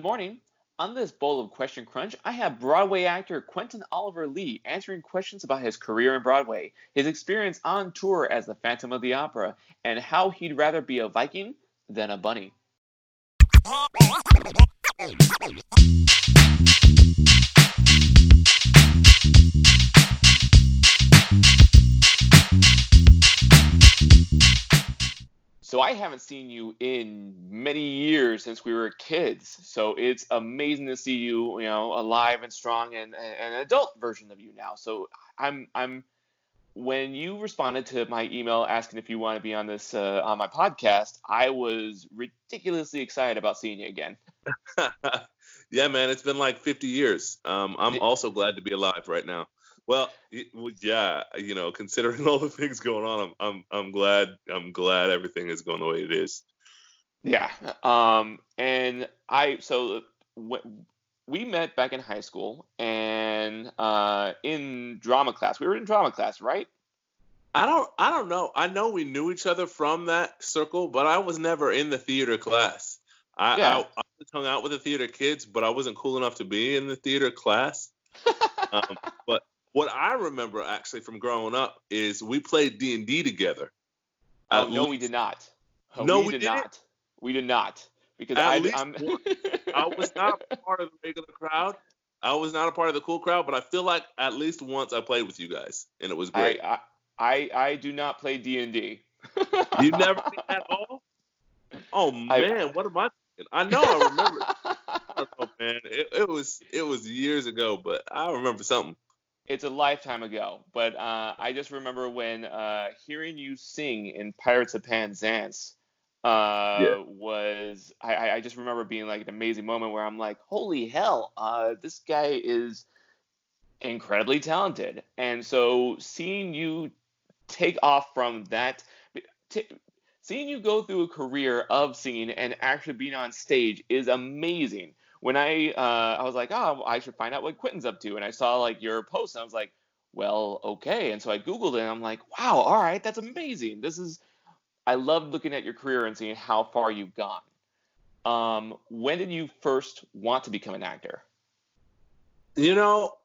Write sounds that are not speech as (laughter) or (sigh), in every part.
Good morning. On this bowl of Question Crunch, I have Broadway actor Quentin Oliver Lee answering questions about his career in Broadway, his experience on tour as the Phantom of the Opera, and how he'd rather be a Viking than a bunny. So I haven't seen you in many years since we were kids. So it's amazing to see you, you know, alive and strong and, and an adult version of you now. So I'm I'm when you responded to my email asking if you want to be on this uh, on my podcast, I was ridiculously excited about seeing you again. (laughs) (laughs) yeah, man, it's been like 50 years. Um, I'm also glad to be alive right now. Well, yeah, you know, considering (laughs) all the things going on, I'm I'm I'm glad I'm glad everything is going the way it is. Yeah. Um. And I so we met back in high school and uh in drama class. We were in drama class, right? I don't I don't know. I know we knew each other from that circle, but I was never in the theater class. I, yeah. I, I hung out with the theater kids, but I wasn't cool enough to be in the theater class. (laughs) um, but what I remember actually from growing up is we played D and D together. Oh no, least. we did not. Oh, no, we, we did didn't? not. We did not because I. (laughs) I was not part of the regular crowd. I was not a part of the cool crowd, but I feel like at least once I played with you guys, and it was great. I I, I, do not play D and D. You never at all. Oh (laughs) man, I, what am I? Thinking? I know I remember. (laughs) oh man, it, it was it was years ago, but I remember something it's a lifetime ago, but uh, I just remember when uh, hearing you sing in Pirates of Penzance uh, yeah. was I, I just remember being like an amazing moment where I'm like, holy hell, uh, this guy is incredibly talented, and so seeing you take off from that. T- seeing you go through a career of singing and actually being on stage is amazing when I uh, I was like, oh, I should find out what Quentin's up to, and I saw like your post, and I was like, well, okay, and so I googled it, and I'm like, wow, all right, that's amazing. This is, I love looking at your career and seeing how far you've gone. Um, when did you first want to become an actor? You know,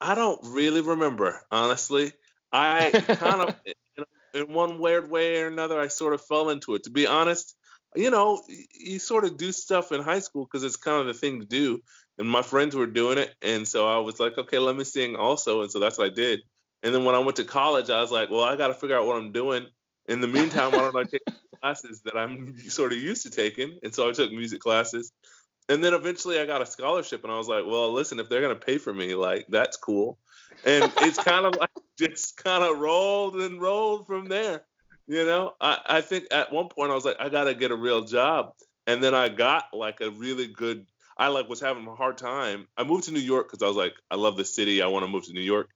I don't really remember, honestly. I kind of, (laughs) in one weird way or another, I sort of fell into it. To be honest, you know, you sort of do stuff in high school because it's kind of the thing to do. And my friends were doing it, and so I was like, okay, let me sing also, and so that's what I did. And then when I went to college, I was like, well, I got to figure out what I'm doing. In the meantime, why don't I take (laughs) classes that I'm sort of used to taking? And so I took music classes. And then eventually I got a scholarship, and I was like, well, listen, if they're gonna pay for me, like that's cool. And it's kind of like (laughs) just kind of rolled and rolled from there. You know, I, I think at one point I was like, I gotta get a real job, and then I got like a really good. I like was having a hard time. I moved to New York because I was like, I love the city. I want to move to New York.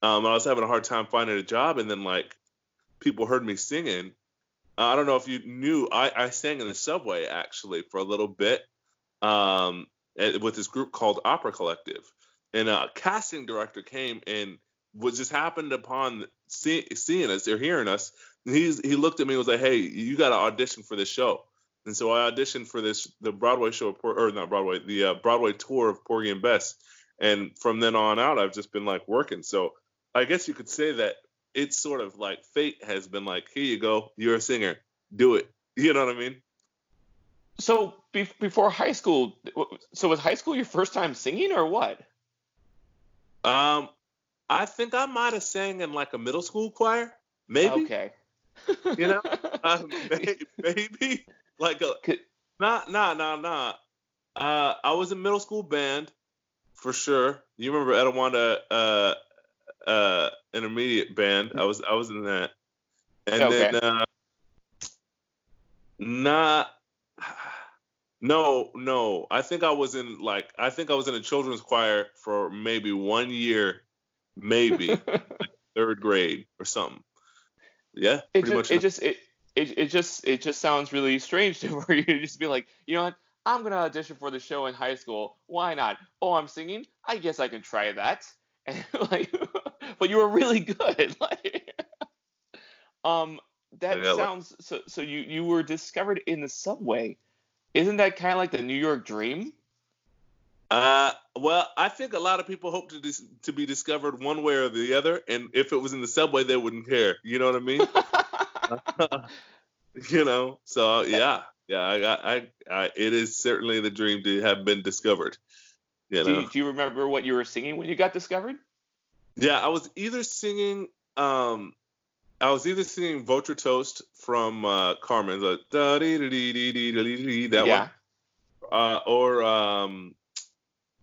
Um, I was having a hard time finding a job, and then like people heard me singing. I don't know if you knew, I, I sang in the subway actually for a little bit um, with this group called Opera Collective. And a casting director came and was just happened upon see, seeing us or hearing us he's he looked at me and was like, "Hey, you got to audition for this show." And so I auditioned for this the Broadway show or not Broadway the uh, Broadway tour of Porgy and Bess, and from then on out I've just been like working. So I guess you could say that it's sort of like fate has been like, "Here you go, you're a singer, do it." (laughs) You know what I mean? So be- before high school, so was high school your first time singing or what? Um, I think I might have sang in like a middle school choir, maybe. Okay you know, (laughs) uh, maybe, maybe, like a nah, nah, nah, nah. Uh, I was in middle school band for sure. You remember Etiwanda uh, uh, intermediate band? I was I was in that, and okay. then uh, not. (sighs) No, no. I think I was in like I think I was in a children's choir for maybe one year, maybe (laughs) third grade or something. Yeah, it just, much. It just it, it it just it just sounds really strange (laughs) to where you just be like, you know what? I'm gonna audition for the show in high school. Why not? Oh, I'm singing. I guess I can try that. (laughs) And like, (laughs) but you were really good. Like, um, that yeah, sounds so. So you you were discovered in the subway. Isn't that kind of like the New York Dream? Uh, well, I think a lot of people hope to dis- to be discovered one way or the other, and if it was in the subway, they wouldn't care. You know what I mean? (laughs) you know, so yeah, yeah, I, I, I, it is certainly the dream to have been discovered. You know? do, you, do you remember what you were singing when you got discovered? Yeah, I was either singing, um, I was either singing Votre Toast from uh, Carmen, the that yeah. one, uh, or um,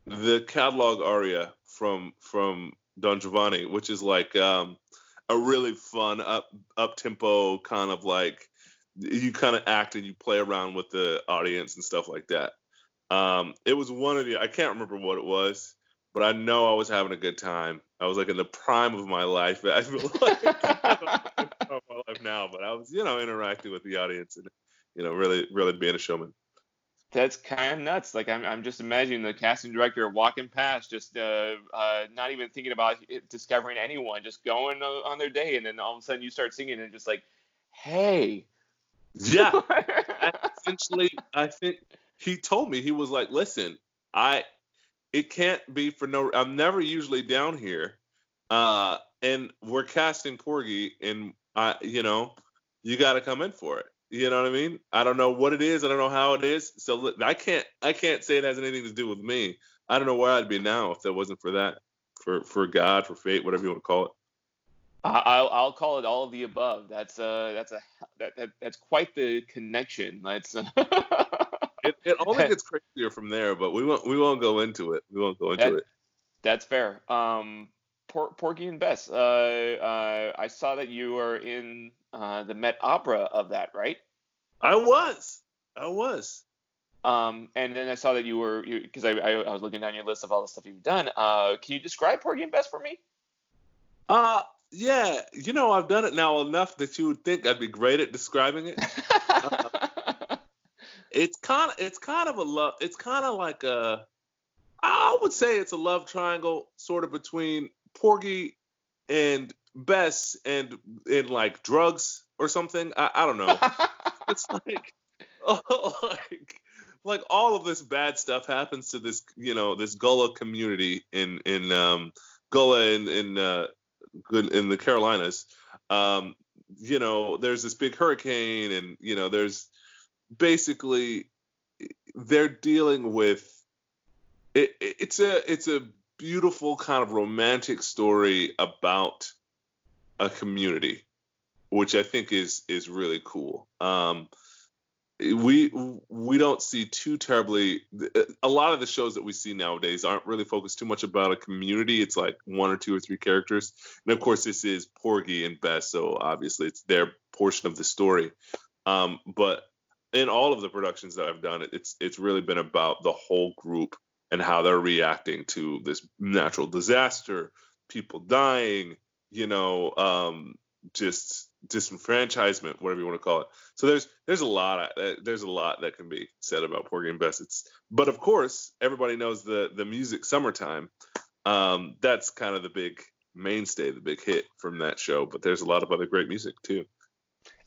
the catalog aria from from Don Giovanni, which is like um, a really fun up up tempo kind of like you kind of act and you play around with the audience and stuff like that. Um, it was one of the I can't remember what it was, but I know I was having a good time. I was like in the prime of my life. (laughs) I feel like my life now, but I was you know interacting with the audience and you know really really being a showman that's kind of nuts. Like I'm, I'm just imagining the casting director walking past, just uh, uh, not even thinking about discovering anyone, just going on their day, and then all of a sudden you start singing and just like, hey. Yeah. (laughs) Essentially, I think he told me he was like, listen, I, it can't be for no. I'm never usually down here, uh, and we're casting Porgy, and I, you know, you got to come in for it. You know what I mean? I don't know what it is. I don't know how it is. So I can't I can't say it has anything to do with me. I don't know where I'd be now if that wasn't for that, for for God, for fate, whatever you want to call it. I'll I'll call it all of the above. That's uh that's a that, that that's quite the connection. That's. (laughs) It, it only gets crazier from there, but we won't we won't go into it. We won't go into that, it. That's fair. Um, Por- Porgy and Bess. Uh, uh, I saw that you were in uh, the Met Opera of that, right? I was. I was. Um, and then I saw that you were because I, I, I, was looking down your list of all the stuff you've done. Uh, can you describe Porgy and Bess for me? Uh, yeah. You know, I've done it now enough that you would think I'd be great at describing it. uh, (laughs) it's kind of it's kind of a love. It's kind of like a. I would say it's a love triangle, sort of between Porgy and Bess and in like drugs or something. I, I don't know. (laughs) it's like, (laughs) oh, like like all of this bad stuff happens to this you know this Gullah community in in um, Gullah in in uh, in the Carolinas. Um, you know, there's this big hurricane, and you know, there's basically they're dealing with it, it's a it's a beautiful kind of romantic story about a community, which I think is is really cool. Um, we we don't see too terribly a lot of the shows that we see nowadays aren't really focused too much about a community. It's like one or two or three characters. And of course this is porgy and bess so obviously it's their portion of the story. Um, but in all of the productions that i've done it's it's really been about the whole group and how they're reacting to this natural disaster people dying you know, um, just disenfranchisement, whatever you want to call it. So there's there's a lot of, uh, there's a lot that can be said about Porgy and Bess. It's, but of course, everybody knows the the music "Summertime." Um, that's kind of the big mainstay, the big hit from that show. But there's a lot of other great music too.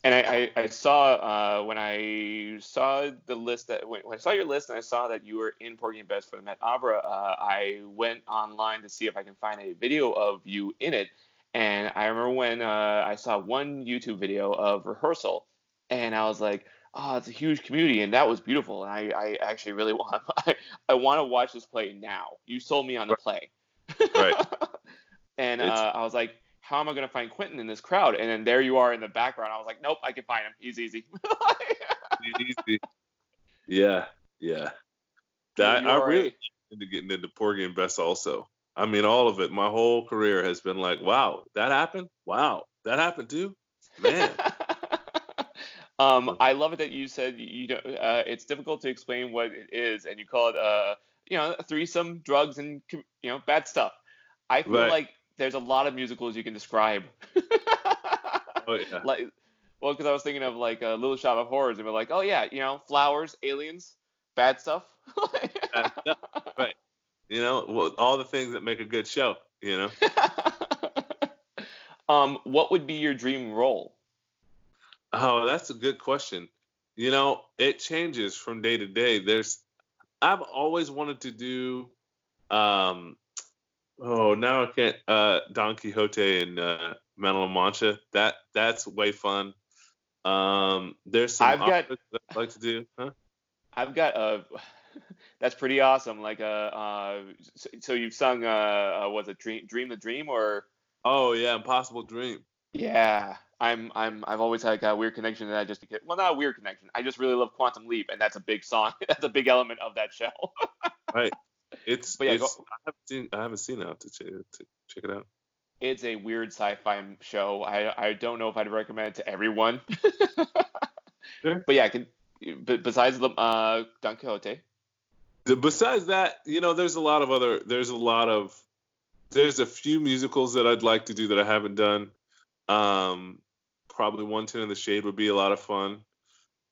And I, I, I saw uh, when I saw the list that when, when, I saw your list and I saw that you were in Porgy and Bess for the Met Opera, uh, I went online to see if I can find a video of you in it and I remember when uh, I saw one YouTube video of rehearsal, and I was like, "Oh, it's a huge community, and that was beautiful." And I, I actually really (laughs) want, I, I want to watch this play now. You sold me on the play. Right. (laughs) and uh, I was like, "How am I going to find Quentin in this crowd?" And then there you are in the background. I was like, "Nope, I can find him. He's easy." (laughs) easy. Yeah, yeah. That I really into getting into Porgy and Bess also. I mean, all of it. My whole career has been like, wow, that happened. Wow, that happened too. Man. (laughs) um, I love it that you said you know uh, it's difficult to explain what it is, and you call it uh, you know, threesome, drugs, and you know, bad stuff. I feel right. like there's a lot of musicals you can describe. (laughs) oh yeah. Like, well, because I was thinking of like a Little Shop of Horrors, and we're like, oh yeah, you know, flowers, aliens, bad stuff. (laughs) bad stuff. (laughs) Right. You know, well, all the things that make a good show. You know. um, what would be your dream role? Oh, that's a good question. you know, it changes from day to day. There's, I've always wanted to do, um, oh, now I can't, uh, Don Quixote and uh, La Mancha. That that's way fun. Um, there's some I've got, I'd like to do. Huh? I've got a. (laughs) That's pretty awesome. Like, uh, uh so, so you've sung, uh, uh, was it Dream, Dream the Dream or? Oh yeah, Impossible Dream. Yeah, I'm I'm I've always had like a weird connection to that just because well not a weird connection. I just really love Quantum Leap and that's a big song. (laughs) that's a big element of that show. (laughs) right. It's, but yeah, it's go, I haven't seen I haven't seen it to, to check it out. It's a weird sci-fi show. I I don't know if I'd recommend it to everyone. (laughs) sure. But yeah, can, but besides the uh, Don Quixote. Besides that, you know, there's a lot of other there's a lot of there's a few musicals that I'd like to do that I haven't done. Um, probably One Ten in the Shade would be a lot of fun,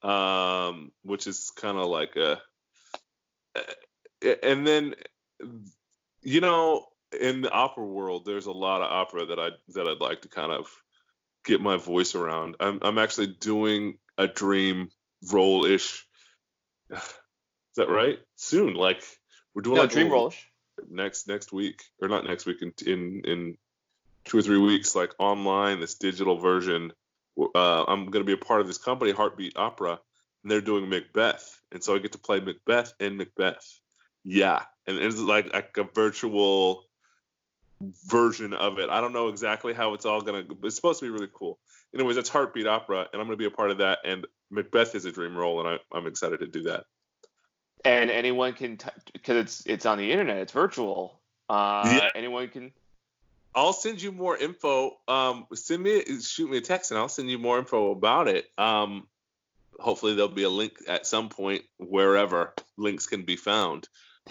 um, which is kind of like a. And then, you know, in the opera world, there's a lot of opera that I that I'd like to kind of get my voice around. I'm I'm actually doing a dream role ish. (sighs) Is that right? Soon, like we're doing no, like dream role next next week or not next week in in in two or three weeks, like online, this digital version. Uh, I'm going to be a part of this company, Heartbeat Opera, and they're doing Macbeth, and so I get to play Macbeth and Macbeth. Yeah, and it's like like a virtual version of it. I don't know exactly how it's all gonna, but it's supposed to be really cool. Anyways, it's Heartbeat Opera, and I'm gonna be a part of that. And Macbeth is a dream role, and I, I'm excited to do that. And anyone can, because t- it's it's on the internet, it's virtual. Uh, yeah. Anyone can I'll send you more info. Um, send me, shoot me a text, and I'll send you more info about it. Um, hopefully, there'll be a link at some point wherever links can be found.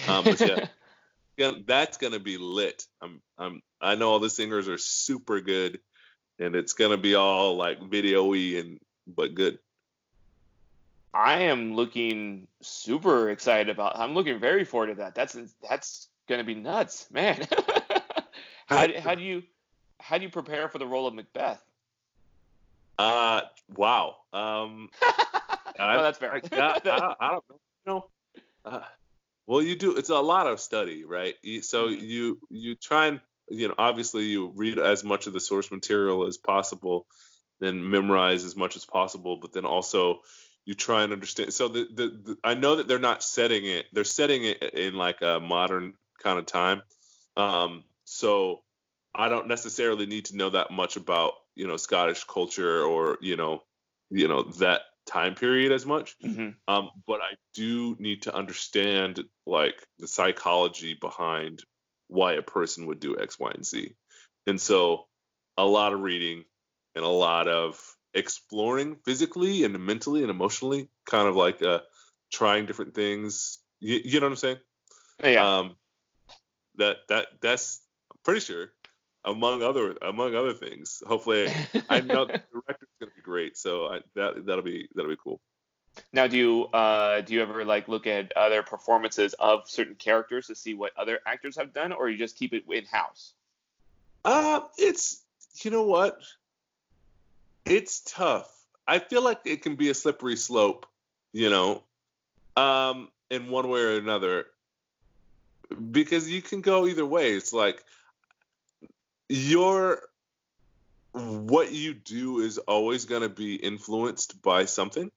Um, but yeah, (laughs) yeah, that's gonna be lit. I'm, I'm, I know all the singers are super good, and it's gonna be all like video-y and but good. I am looking super excited about. I'm looking very forward to that. That's that's gonna be nuts, man. (laughs) How, how do you how do you prepare for the role of Macbeth? Uh, wow. Um, (laughs) I, that's fair. I, I, I, don't know. Uh, well, you do. It's a lot of study, right? So mm-hmm. you you try and you know obviously you read as much of the source material as possible, then memorize as much as possible, but then also you try and understand. So the, the, the I know that they're not setting it. They're setting it in like a modern kind of time. Um, so I don't necessarily need to know that much about you know Scottish culture or you know you know that time period as much. Mm-hmm. Um, but I do need to understand like the psychology behind why a person would do X, Y, and Z. And so a lot of reading and a lot of exploring physically and mentally and emotionally, kind of like uh, trying different things. You, you know what I'm saying? Yeah. Um, that that that's I'm pretty sure among other among other things. Hopefully, I know (laughs) the be great, so I, that that'll be that'll be cool. Now, do you uh, do you ever like look at other performances of certain characters to see what other actors have done, or you just keep it in house? Uh, it's you know what, it's tough. I feel like it can be a slippery slope, you know, um, in one way or another, because you can go either way. It's like your what you do is always going to be influenced by something,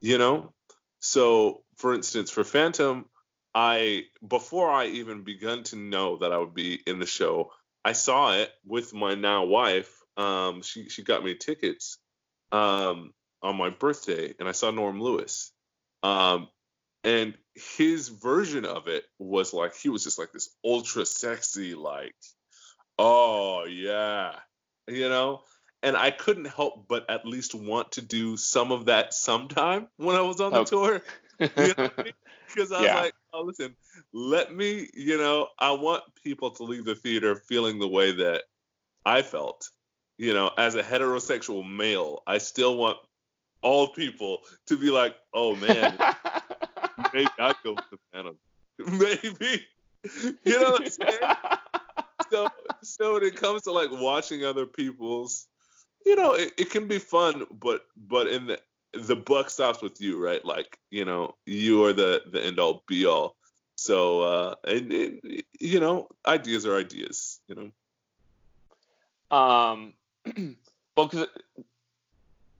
you know? So, for instance, for Phantom, I before I even begun to know that I would be in the show, I saw it with my now wife. Um, she she got me tickets um, on my birthday, and I saw Norm Lewis. Um, and his version of it was like he was just like this ultra sexy, like oh yeah, you know. And I couldn't help but at least want to do some of that sometime when I was on the okay. tour. (laughs) You know I mean? Because I was yeah. like, oh, listen, let me, you know, I want people to leave the theater feeling the way that I felt. You know, as a heterosexual male, I still want all people to be like, oh man, (laughs) maybe I go with the Phantom. (laughs) Maybe. You know what I'm saying? So, so when it comes to like watching other people's, you know, it, it can be fun, but but in the the buck stops with you, right? Like you know, you are the the end all be all. So uh, and, and you know, ideas are ideas. You know. Um, (clears throat) well, because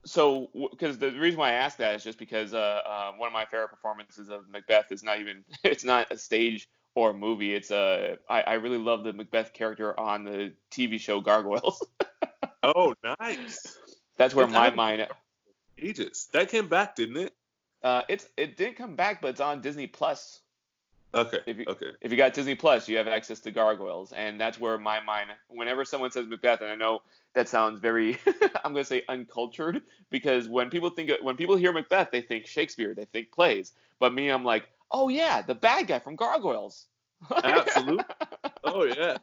so because the reason why I ask that is just because uh, uh, one of my favorite performances of Macbeth is not even (laughs) it's not a stage or movie. It's a uh, I, I really love the Macbeth character on the TV show Gargoyles. (laughs) oh, nice. That's where it's my mind. Ages that came back, didn't it? Uh, it's it didn't come back, but it's on Disney Plus. Okay. If you, okay. If you got Disney Plus, you have access to Gargoyles, and that's where my mind. Whenever someone says Macbeth, and I know that sounds very, (laughs) I'm going to say uncultured, because when people think when people hear Macbeth, they think Shakespeare, they think plays. But me, I'm like, oh yeah, the bad guy from Gargoyles. Absolutely. (laughs) oh yeah.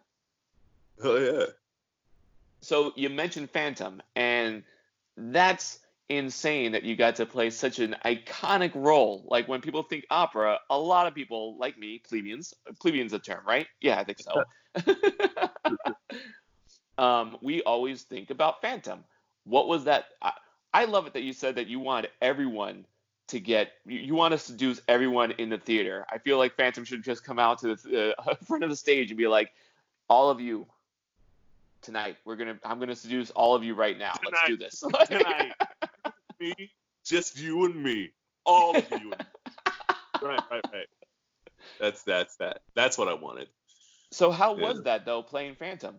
Oh yeah. So you mentioned Phantom, and that's insane that you got to play such an iconic role. Like when people think opera, a lot of people like me, plebeians, plebeians a term, right? Yeah, I think so. (laughs) um, we always think about Phantom. What was that? I, I, love it that you said that you wanted everyone to get, you, you want to seduce everyone in the theater. I feel like Phantom should just come out to the uh, (laughs) front of the stage and be like, all of you, tonight. We're gonna. I'm gonna seduce all of you right now. Tonight. Let's do this. (laughs) tonight me, just you and me, all of you. (laughs) right, right, right. That's that's that. That's what I wanted. So how yeah. was that though, playing Phantom?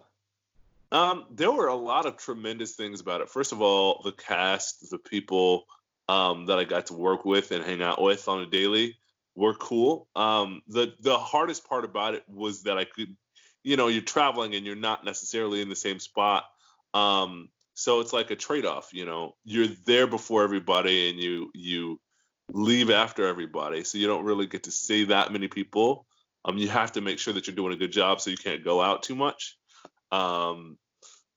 Um, there were a lot of tremendous things about it. First of all, the cast, the people um, that I got to work with and hang out with on a daily were cool. Um, the the hardest part about it was that I could, you know, you're traveling and you're not necessarily in the same spot. Um, so it's like a trade-off you know you're there before everybody and you you leave after everybody so you don't really get to see that many people um you have to make sure that you're doing a good job so you can't go out too much um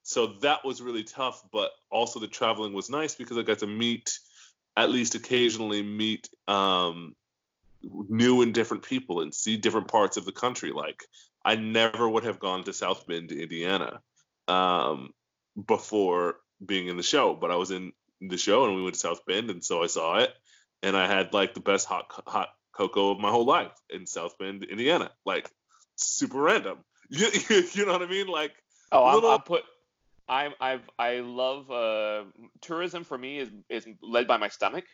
so that was really tough but also the traveling was nice because i got to meet at least occasionally meet um new and different people and see different parts of the country like i never would have gone to south bend indiana um before being in the show, but I was in the show and we went to South Bend, and so I saw it, and I had like the best hot hot cocoa of my whole life in South Bend, Indiana. Like super random. (laughs) You, you know what I mean? Like oh, I'm. I'm put. I'm I've I love uh, tourism for me is is led by my stomach.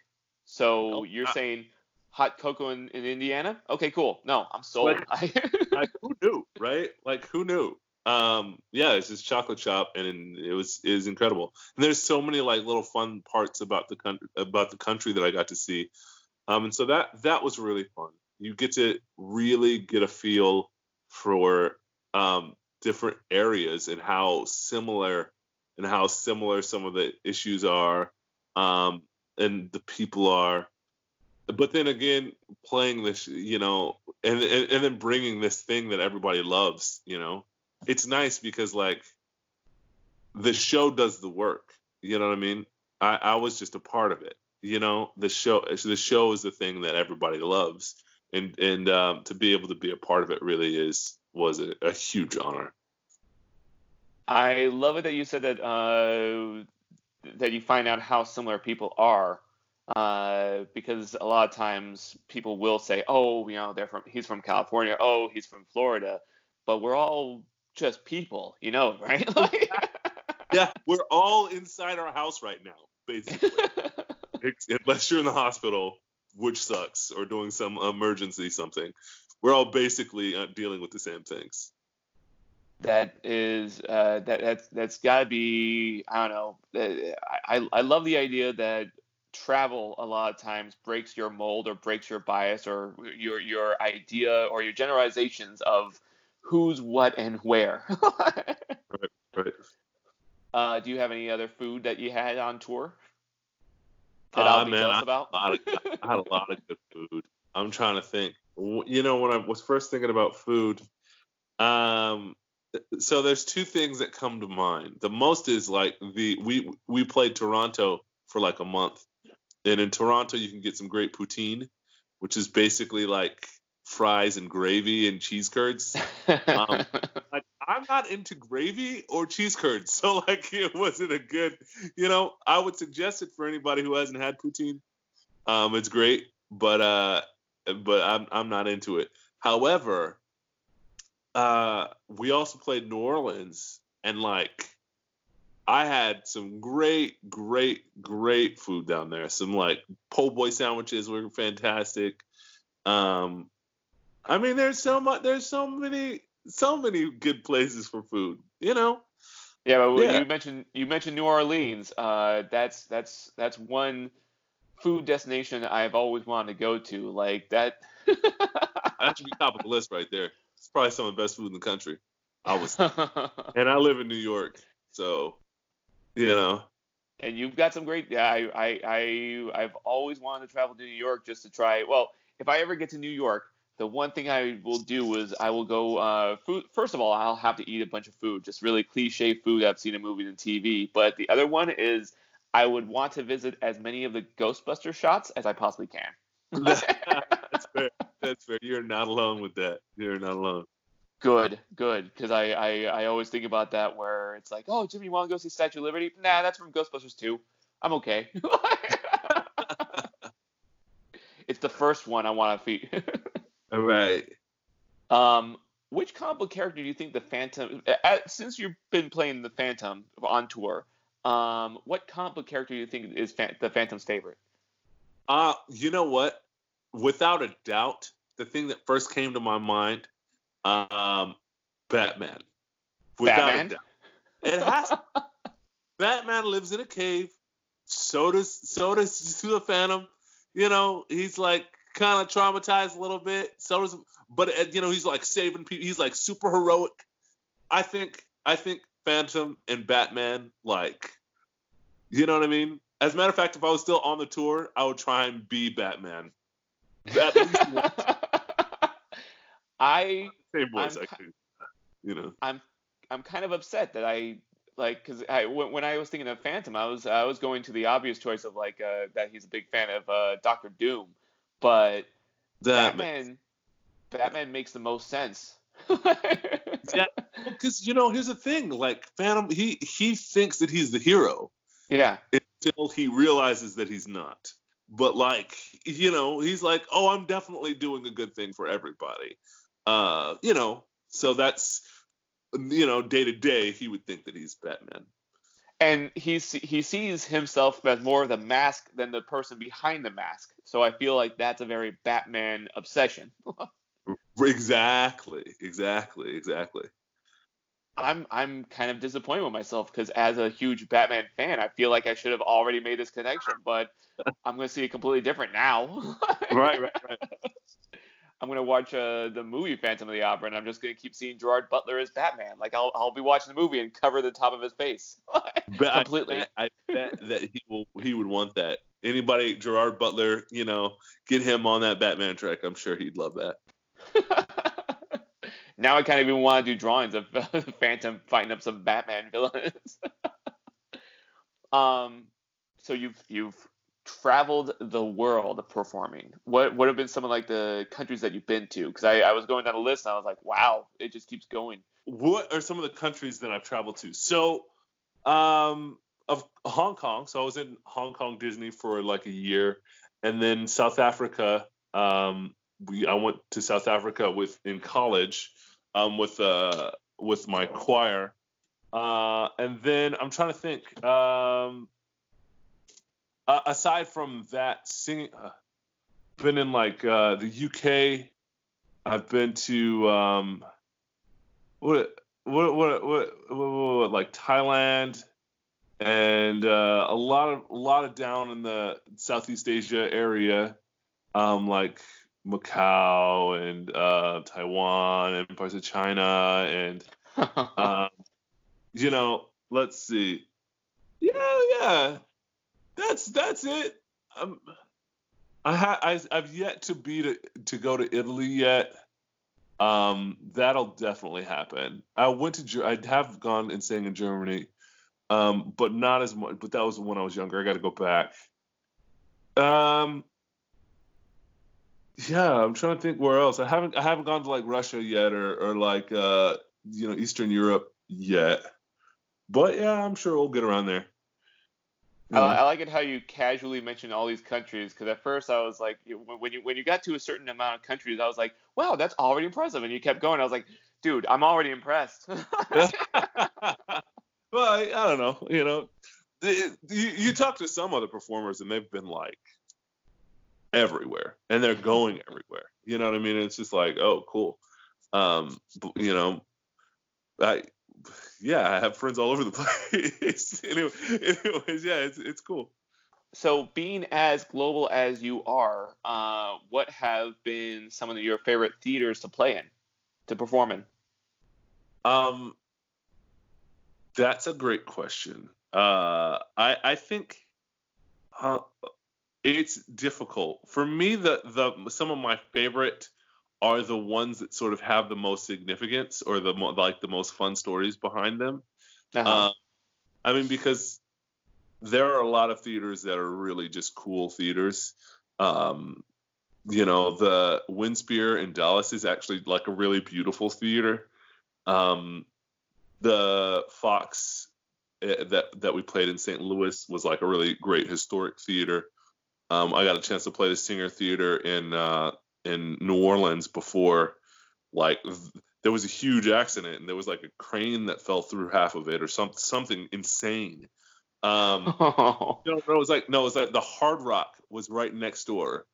So oh, you're I, saying hot cocoa in, in Indiana? Okay, cool. No, I'm sold. Like, like (laughs) who knew, right? Like who knew? um yeah it's this chocolate shop and it was is incredible and there's so many like little fun parts about the country about the country that i got to see um and so that that was really fun you get to really get a feel for um different areas and how similar and how similar some of the issues are um and the people are but then again playing this you know and, and and then bringing this thing that everybody loves you know it's nice because like the show does the work. You know what I mean? I, I was just a part of it. You know, the show the show is the thing that everybody loves, and and um, to be able to be a part of it really is was a, a huge honor. I love it that you said that uh, that you find out how similar people are, uh, because a lot of times people will say, "Oh, you know, they're from he's from California. Oh, he's from Florida," but we're all just people, you know, (laughs) right? yeah, we're all inside our house right now, basically. (laughs) Unless you're in the hospital, which sucks, or doing some emergency something. We're all basically uh, dealing with the same things. That is uh, that that's that's got to be I don't know. Uh, I I love the idea that travel a lot of times breaks your mold or breaks your bias or your your idea or your generalizations of who's what and where. (laughs) right, right. Uh, do you have any other food that you had on tour? That uh, man, I, about? Of, I had a lot of good food. I'm trying to think. You know, when I was first thinking about food, um, so there's two things that come to mind. The most is like the we we played Toronto for like a month, and in Toronto you can get some great poutine, which is basically like fries and gravy and cheese curds. (laughs) Um, (laughs) I, I'm not into gravy or cheese curds, (laughs) so like it wasn't a good. You know, I would suggest it for anybody who hasn't had poutine. Um, it's great, but uh, but I'm I'm not into it. However, uh, we also played New Orleans, and like I had some great, great, great food down there. Some like po' boy sandwiches were fantastic. Um, I mean, there's so much. There's so many, so many good places for food. You know. Yeah, but yeah. you mentioned you mentioned New Orleans. Uh, that's that's that's one food destination I've always wanted to go to. Like that. (laughs) that should be top of the list right there. It's probably some of the best food in the country. I was, (laughs) and I live in New York, so you know. And you've got some great. Yeah, I, I, I, I've always wanted to travel to New York just to try. Well, if I ever get to New York, the one thing I will do is I will go. Uh, food. First of all, I'll have to eat a bunch of food, just really cliche food I've seen in movies and TV. But the other one is I would want to visit as many of the Ghostbuster shots as I possibly can. That's fair. That's fair. You're not alone with that. You're not alone. Good, good. Because I, I, I always think about that where it's like, oh, Jimmy, you want to go see Statue of Liberty? Nah, that's from Ghostbusters 2. I'm okay. (laughs) it's the first one I want to see. All right. Um, which comic book character do you think the Phantom? Uh, since you've been playing the Phantom on tour, um, what comic book character do you think is the Phantom's favorite? Uh, you know what? Without a doubt, the thing that first came to my mind um, Batman. Without Batman? a doubt. It has. (laughs) Batman lives in a cave. So does so does (laughs) the Phantom. You know, he's like kind of traumatized a little bit. So does, but uh, you know, he's like saving people. He's like super heroic. I think I think Phantom and Batman like, you know what I mean. As a matter of fact, if I was still on the tour, I would try and be Batman. (laughs) I same voice, actually. You know, I'm I'm kind of upset that I like because I when, when I was thinking of Phantom, I was I was going to the obvious choice of like uh, that he's a big fan of uh, Doctor Doom, but that Batman makes... Batman makes the most sense. Yeah, (laughs) because you know here's the thing, like Phantom, he he thinks that he's the hero. Yeah. Until he realizes that he's not. But like, you know, he's like, oh, I'm definitely doing a good thing for everybody. Uh, you know, so that's you know, day to day, he would think that he's Batman. And he he sees himself as more of the mask than the person behind the mask. So I feel like that's a very Batman obsession. (laughs) exactly, exactly, exactly. I'm I'm kind of disappointed with myself because as a huge Batman fan, I feel like I should have already made this connection, but I'm going to see it completely different now. (laughs) right, right, right. (laughs) I'm gonna watch uh, the movie Phantom of the Opera, and I'm just gonna keep seeing Gerard Butler as Batman. Like I'll I'll be watching the movie and cover the top of his face (laughs) completely. I bet, I bet that he will he would want that. Anybody Gerard Butler, you know, get him on that Batman track. I'm sure he'd love that. (laughs) now I kind of even want to do drawings of (laughs) Phantom fighting up some Batman villains. (laughs) um, so you've you've traveled the world performing, what what have been some of like the countries that you've been to? Because I, I was going down a list and I was like, wow, it just keeps going. What are some of the countries that I've traveled to? So, um, of Hong Kong. So I was in Hong Kong Disney for like a year, and then South Africa. Um, we I went to South Africa with in college, um, with uh with my choir. Uh, and then I'm trying to think. Um, uh, aside from that, singing, uh, been in like uh, the UK. I've been to um, what, what, what, what, what, like Thailand, and uh, a lot of a lot of down in the Southeast Asia area, um, like Macau and uh, Taiwan and parts of China and (laughs) um, you know, let's see. Yeah, yeah that's that's it. Um, I ha- I, I've yet to be to, to go to Italy yet. Um, that'll definitely happen. I went to I have gone and sang in Germany, um, but not as much. But that was when I was younger. I got to go back. Um, yeah, I'm trying to think where else. I haven't I haven't gone to like Russia yet, or or like uh you know Eastern Europe yet, but yeah, I'm sure we'll get around there. I, I like it how you casually mentioned all these countries because at first I was like, when you when you got to a certain amount of countries, I was like, wow, that's already impressive, and you kept going. I was like, dude, I'm already impressed. (laughs) (laughs) well, I, I, don't know, you know, you, you talk to some other performers and they've been like everywhere, and they're going everywhere. You know what I mean? It's just like, oh, cool. Um, you know, I yeah, I have friends all over the (laughs) place. anyway, anyways, yeah, it's it's cool. So, being as global as you are, uh, what have been some of your favorite theaters to play in, to perform in? Um, that's a great question. Uh, I I think uh, it's difficult for me. The the some of my favorite are the ones that sort of have the most significance or the mo- like the most fun stories behind them. Uh-huh. Uh, I mean, because there are a lot of theaters that are really just cool theaters. Um, you know, the Winspear in Dallas is actually like a really beautiful theater. Um, the Fox uh, that that we played in St. Louis was like a really great historic theater. Um, I got a chance to play the Saenger Theater in uh, in New Orleans before, like there was a huge accident and there was like a crane that fell through half of it or some, something insane. Um, oh. (laughs) you know, it was like no, it was like the Hard Rock was right next door,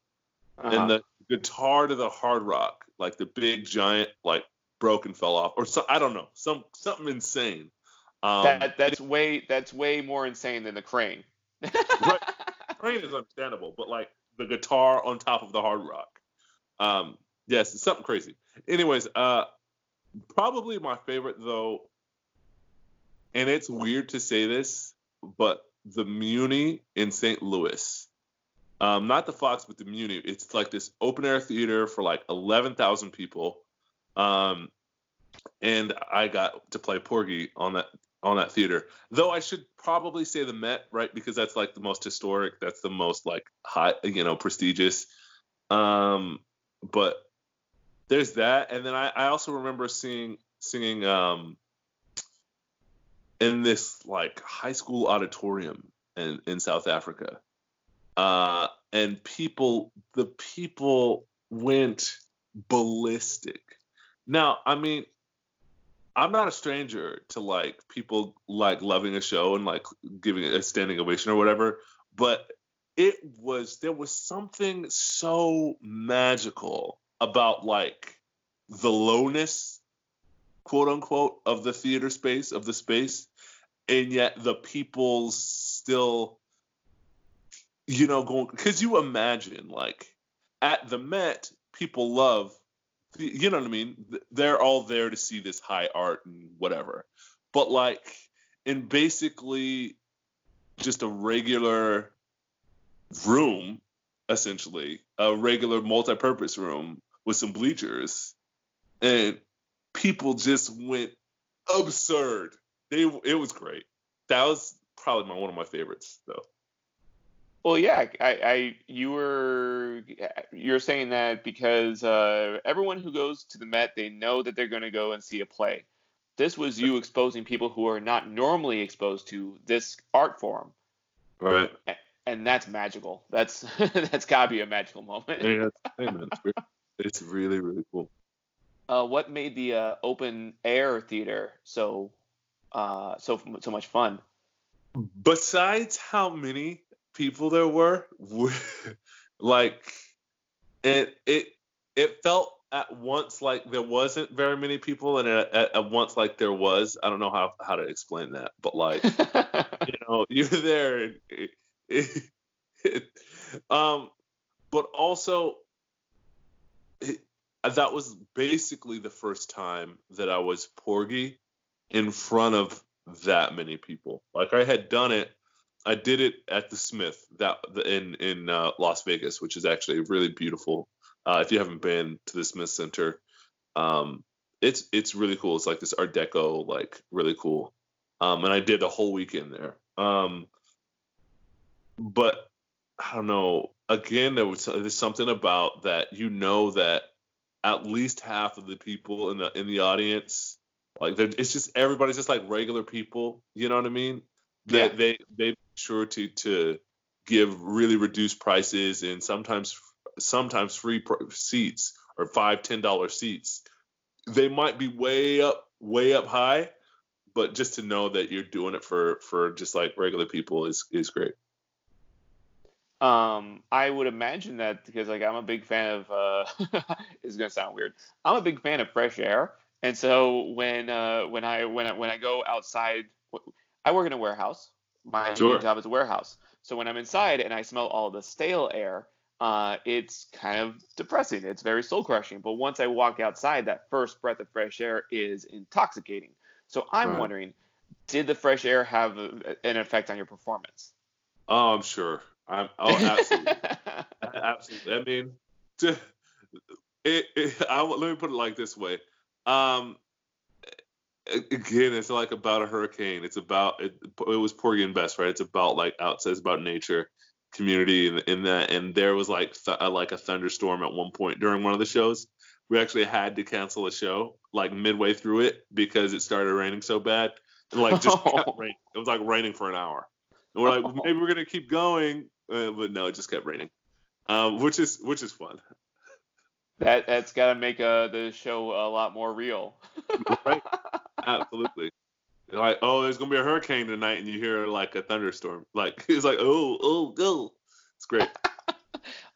uh-huh. and the guitar to the Hard Rock, like the big giant, like broke and fell off, or so I don't know, some something insane. Um, that that's way that's way more insane than the crane. (laughs) right, crane is understandable, but like the guitar on top of the Hard Rock. Um, yes, it's something crazy. Anyways, uh, probably my favorite though, and it's weird to say this, but the Muny in St. Louis. Um, not the Fox, but the Muny. It's like this open air theater for like 11,000 people. Um, and I got to play Porgy on that on that theater. Though I should probably say the Met, right? Because that's like the most historic. That's the most like high, you know, prestigious. Um, but there's that, and then I, I also remember seeing singing um, in this like high school auditorium in in South Africa, uh, and people the people went ballistic. Now, I mean, I'm not a stranger to like people like loving a show and like giving a standing ovation or whatever, but it was there was something so magical about like the lowness quote unquote of the theater space of the space and yet the people still you know going because you imagine like at the met people love you know what i mean they're all there to see this high art and whatever but like in basically just a regular room, essentially, a regular multi-purpose room with some bleachers, and people just went absurd. They it was great. That was probably my one of my favorites though. Well, yeah, I, I you were you're saying that because uh, everyone who goes to the Met, they know that they're going to go and see a play. This was you exposing people who are not normally exposed to this art form. Right and that's magical. That's (laughs) that's gotta be a magical moment. yeah, hey man, it's, (laughs) it's, really really cool. Uh, what made the uh, open air theater so uh, so so much fun? Besides how many people there were, (laughs) like it it it felt at once like there wasn't very many people, and at, at once like there was. I don't know how how to explain that, but like (laughs) you know, (laughs) you're there. And, um, but also, it, that was basically the first time that I was Porgy in front of that many people. Like I had done it. I did it at the Smith that in in uh, Las Vegas, which is actually really beautiful. Uh, if you haven't been to the Smith Center, um, it's it's really cool. It's like this Art Deco, like really cool. Um, and I did a whole weekend there. Um, but I don't know. Again, there was there's something about that. You know that at least half of the people in the in the audience Like it's just everybody's just like regular people. You know what I mean? They Yeah. they they make sure to give really reduced prices and sometimes sometimes free seats or five ten dollar seats. They might be way up way up high, but just to know that you're doing it for for just like regular people is is great. Um, I would imagine that because like I'm a big fan of uh (laughs) it's gonna sound weird. I'm a big fan of fresh air. And so when uh when I when I when I go outside I work in a warehouse. My Sure. job is a warehouse. So when I'm inside and I smell all the stale air, uh, it's kind of depressing. It's very soul crushing. But once I walk outside, that first breath of fresh air is intoxicating. So I'm Right. wondering, did the fresh air have a, an effect on your performance? Oh, I'm sure. I'm oh absolutely. (laughs) Absolutely. I mean, to, (laughs) it, it, I, let me put it like this way. Um, again, it's like about a hurricane. It's about it. It was Porgy and Bess, right? It's about like outside. It's about nature, community, and in that. And there was like th- uh, like a thunderstorm at one point during one of the shows. We actually had to cancel a show like midway through it because it started raining so bad. And like just kept (laughs) raining. It was like raining for an hour. And we're like, (laughs) maybe we're gonna keep going, uh, but no, it just kept raining, um, which is which is fun. that that's got to make uh, the show a lot more real. (laughs) Right. Absolutely. You're like, oh, there's gonna be a hurricane tonight, and you hear like a thunderstorm. Like (laughs) it's like, oh, oh, go. It's great. (laughs)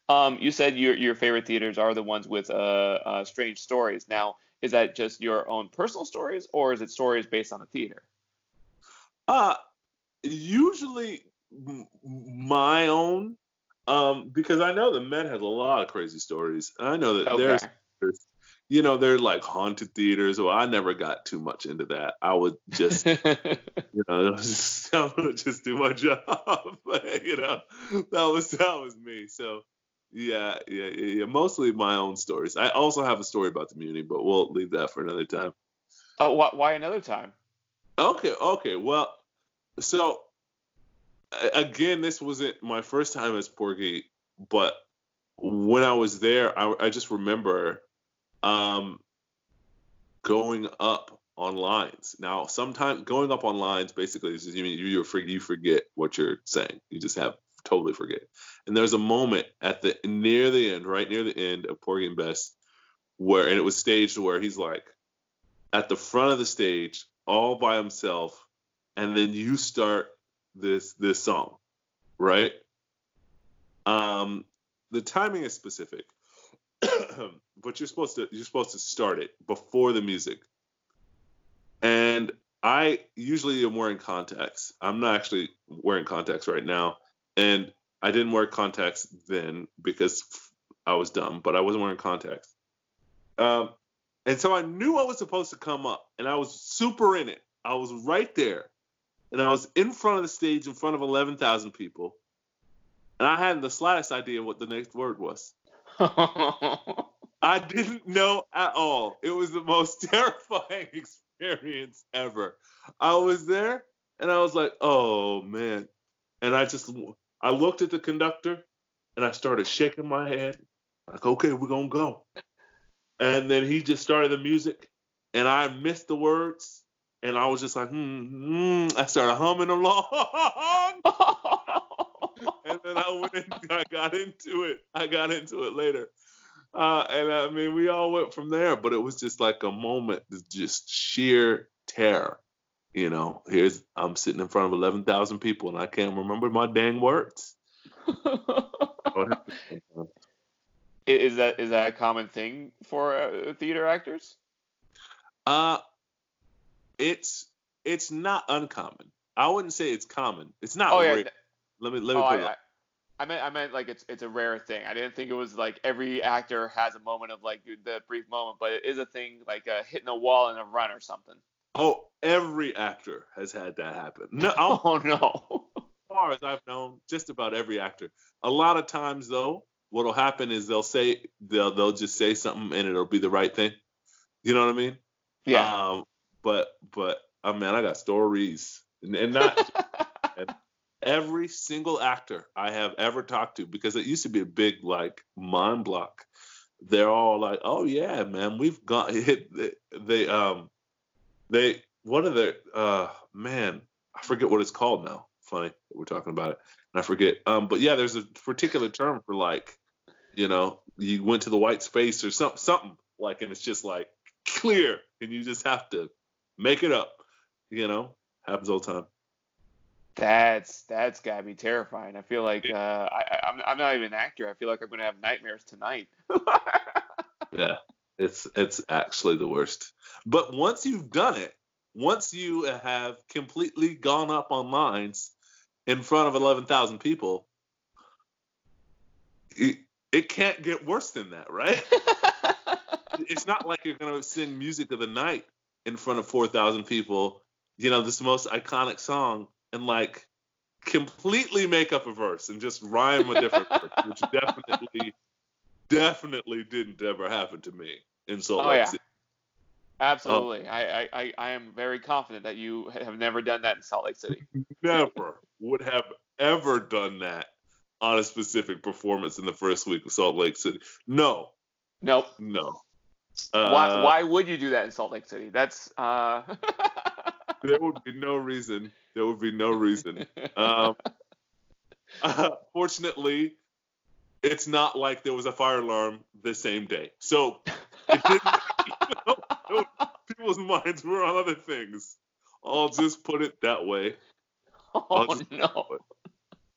Um, you said your your favorite theaters are the ones with uh, uh, strange stories. Now, is that just your own personal stories, or is it stories based on the theater? Uh usually my own, um, because I know the Met has a lot of crazy stories. I know that there's Okay. You know, they're like haunted theaters. Well, I never got too much into that. I would just, (laughs) you know, (laughs) just, I would just do my (laughs) job. you know, that was that was me. So, yeah, yeah, yeah, yeah. Mostly my own stories. I also have a story about the Muny, but we'll leave that for another time. oh, why, why another time? Okay, okay. Well, so again, this wasn't my first time as Porgy, but when I was there, I, I just remember um, going up on lines. Now, sometimes going up on lines basically is just, you mean you you forget what you're saying. You just have totally forget. And there's a moment at the near the end, right near the end of Porgy and Bess, where and it was staged where he's like at the front of the stage all by himself, and then you start this this song, right? Um, the timing is specific, (coughs) but you're supposed to you're supposed to start it before the music. And I usually am wearing contacts. I'm not actually wearing contacts right now, and I didn't wear contacts then because I was dumb, but I wasn't wearing contacts. Um, and so I knew I was supposed to come up, and I was super in it. I was right there, and I was in front of the stage in front of 11,000 people, and I hadn't the slightest idea what the next word was. (laughs) I didn't know at all. It was the most (laughs) terrifying experience ever. I was there, and I was like, "Oh man!" And I just I looked at the conductor, and I started shaking my head, like, "Okay, we're gonna go." And then he just started the music, and I missed the words, and I was just like, hmm, hmm. I started humming along, (laughs) and I went, in, (laughs) I got into it. I got into it later, uh, and I mean, we all went from there. But it was just like a moment, of just sheer terror. You know, here's I'm sitting in front of eleven thousand people, and I can't remember my dang words. What (laughs) happened? I- is that is that a common thing for uh, theater actors? Uh, it's it's not uncommon. I wouldn't say it's common. It's not Oh yeah. Let me let me Oh, put I, it. I meant I meant like it's it's a rare thing. I didn't think it was like every actor has a moment of like the brief moment, but it is a thing like uh, hitting a wall in a run or something. Oh, every actor has had that happen. No, I'm- (laughs) Oh no. as far as I've known, just about every actor. A lot of times though, what'll happen is they'll say they'll they'll just say something and it'll be the right thing. You know what I mean? yeah. Um, but but I mean, I got stories, and, and not (laughs) every single actor I have ever talked to because it used to be a big like mind block. They're all like, "Oh yeah, man, we've got (laughs) hit." They, they um they what are the uh man I forget what it's called now. Funny we're talking about it, and I forget. Um, but yeah, there's a particular term for like, you know, you went to the white space or something, something like, and it's just like clear, and you just have to make it up. You know, happens all the time. That's that's gotta be terrifying. I feel like uh, I, I'm I'm not even an actor. I feel like I'm gonna have nightmares tonight. (laughs) yeah, it's it's actually the worst. But once you've done it, once you have completely gone up on lines in front of 11,000 people, it, it can't get worse than that, right? (laughs) it's not like you're to sing music of the night in front of 4,000 people, you know, this most iconic song, and like completely make up a verse and just rhyme a different verse, which (laughs) definitely, definitely didn't ever happen to me in Salt oh, Lake yeah. City. Absolutely. I, I, I am very confident that you have never done that in Salt Lake City. (laughs) Never would have ever done that on a specific performance in the first week of Salt Lake City. No. Nope. No. Uh, why, why would you do that in Salt Lake City? That's. Uh... (laughs) there would be no reason. There would be no reason. Um, (laughs) uh, fortunately, it's not like there was a fire alarm the same day. So it didn't. you (laughs) know, people's minds were on other things. I'll just put it that way. (laughs) Oh no! It.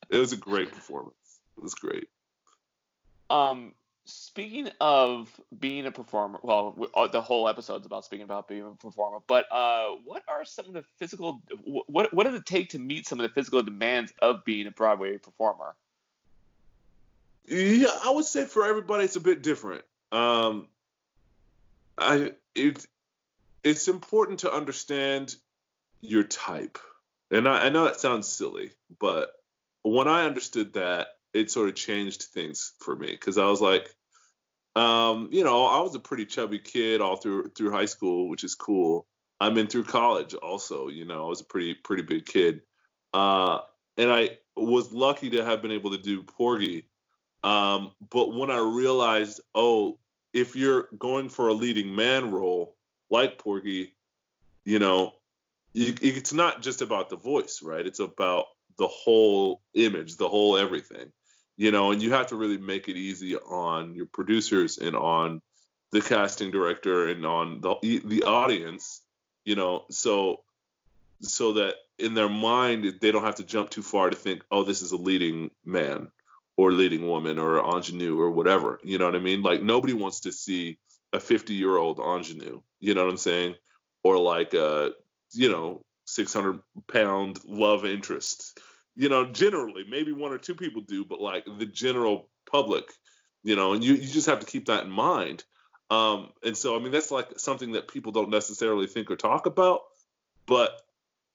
it was a great performance. It was great. Um, speaking of being a performer, well, uh, the whole episode's about speaking about being a performer. But uh, what are some of the physical? What what does it take to meet some of the physical demands of being a Broadway performer? Yeah, I would say for everybody it's a bit different. Um, I it it's important to understand your type, and I, I know that sounds silly, but when I understood that, it sort of changed things for me because I was like, um, you know, I was a pretty chubby kid all through through high school, which is cool. I mean, through college also, you know, I was a pretty pretty big kid, uh, and I was lucky to have been able to do Porgy. Um, but when I realized, oh, if you're going for a leading man role like Porgy, you know, it's not just about the voice, right? It's about the whole image, the whole everything you know, and you have to really make it easy on your producers and on the casting director and on the the audience, you know, so so that in their mind they don't have to jump too far to think, oh, this is a leading man or leading woman or ingenue or whatever. You know what I mean? Like nobody wants to see a 50 year old ingenue. You know what I'm saying? Or like a you know 600 pound love interest you know, generally, maybe one or two people do, but like the general public, you know, and you, you just have to keep that in mind. Um, and so, I mean, that's like something that people don't necessarily think or talk about, but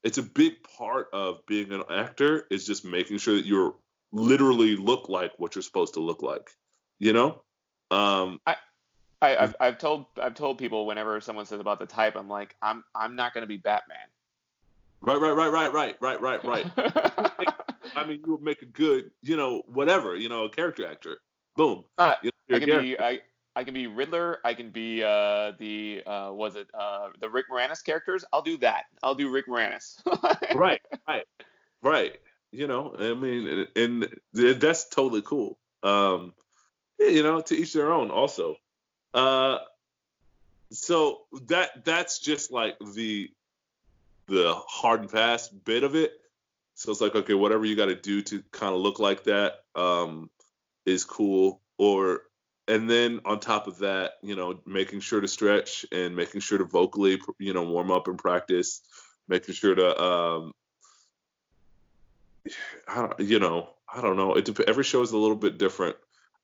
it's a big part of being an actor is just making sure that you're literally look like what you're supposed to look like, you know? Um, I, I, have I've told I've told people whenever someone says about the type, I'm like, I'm I'm not gonna be Batman. Right, right, right, right, right, right, right, right. (laughs) I mean, you would make a good, you know, whatever, you know, a character actor. Boom. Uh, you know, I can be I, I can be Riddler. I can be uh, the uh, was it uh, the Rick Moranis characters? I'll do that. I'll do Rick Moranis. (laughs) right, right, right. You know, I mean, and, and that's totally cool. Um, you know, to each their own. Also, uh, so that that's just like the the hard and fast bit of it. So it's like, okay, whatever you got to do to kind of look like that um, is cool. Or, and then on top of that, you know, making sure to stretch and making sure to vocally, you know, warm up and practice, making sure to, um, I don't, you know, I don't know. It every show is a little bit different.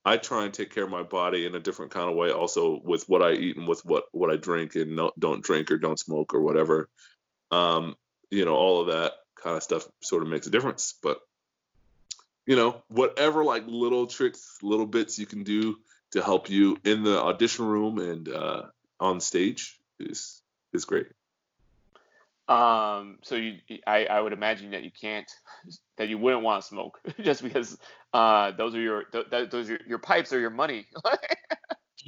I try and take care of my body in a different kind of way, also with what I eat and with what what I drink and no, don't drink or don't smoke or whatever. Um, you know, all of that kind of stuff sort of makes a difference. But you know, whatever like little tricks, little bits you can do to help you in the audition room and uh, on stage is is great. Um, so you, I, I would imagine that you can't, that you wouldn't want to smoke (laughs) just because uh, those are your, th- those are your pipes are your money. (laughs)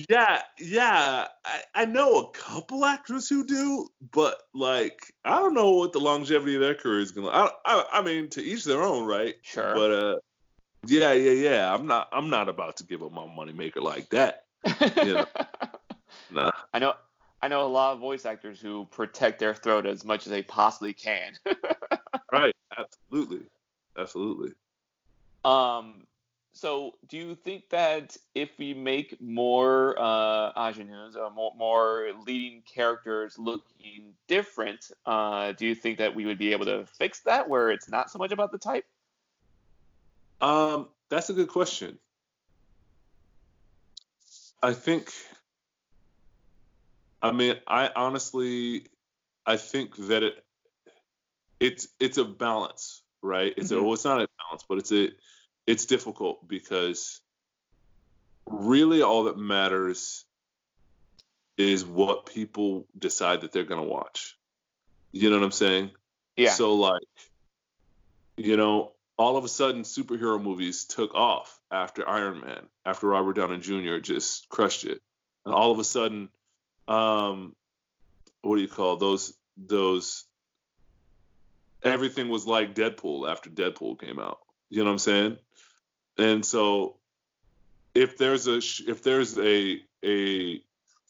Yeah, yeah. I, I know a couple actors who do, but like I don't know what the longevity of their career is gonna. I, I, I mean, to each their own, right? Sure. But uh, yeah, yeah, yeah. I'm not. I'm not about to give up my moneymaker like that. Yeah. (laughs) nah. I know. I know a lot of voice actors who protect their throat as much as they possibly can. (laughs) right. Absolutely. Absolutely. Um, so do you think that if we make more uh, ingenues or more, more leading characters looking different, uh, do you think that we would be able to fix that where it's not so much about the type? Um, that's a good question. I think. I mean, I honestly, I think that it, it's it's a balance, right? It's mm-hmm. a, well, it's not a balance, but it's a it's difficult because really all that matters is what people decide that they're going to watch. You know what I'm saying? Yeah. So like you know, all of a sudden superhero movies took off after Iron Man, after Robert Downey Jr. just crushed it. And all of a sudden um what do you call those those everything was like Deadpool after Deadpool came out. You know what I'm saying? And so if there's a if there's a a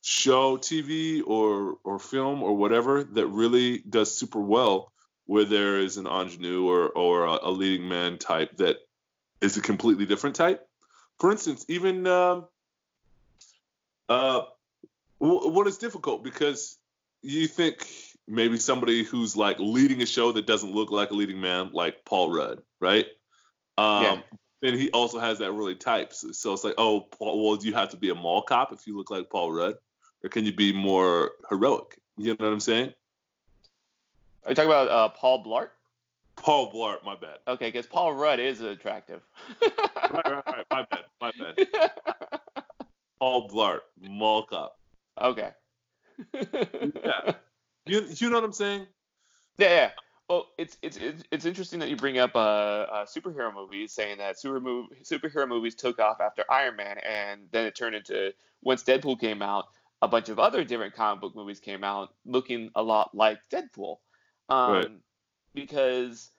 show, TV or or film or whatever that really does super well, where there is an ingenue or or a, a leading man type that is a completely different type. For instance, even um, uh, what is difficult because you think maybe somebody who's like leading a show that doesn't look like a leading man, like Paul Rudd, right? Um, yeah then he also has that really type. So, so it's like, oh, Paul, well, do you have to be a mall cop if you look like Paul Rudd, or can you be more heroic? You know what I'm saying? Are you talking about uh, Paul Blart? Paul Blart, my bad. Okay, because Paul Rudd is attractive. right, right, right. My bad, my bad. Paul Blart, mall cop. Okay. (laughs) yeah. You, you know what I'm saying? Yeah, yeah. Well, it's it's it's interesting that you bring up uh, uh, superhero movies, saying that super mov- superhero movies took off after Iron Man, and then it turned into once Deadpool came out, a bunch of other different comic book movies came out looking a lot like Deadpool, um, right. because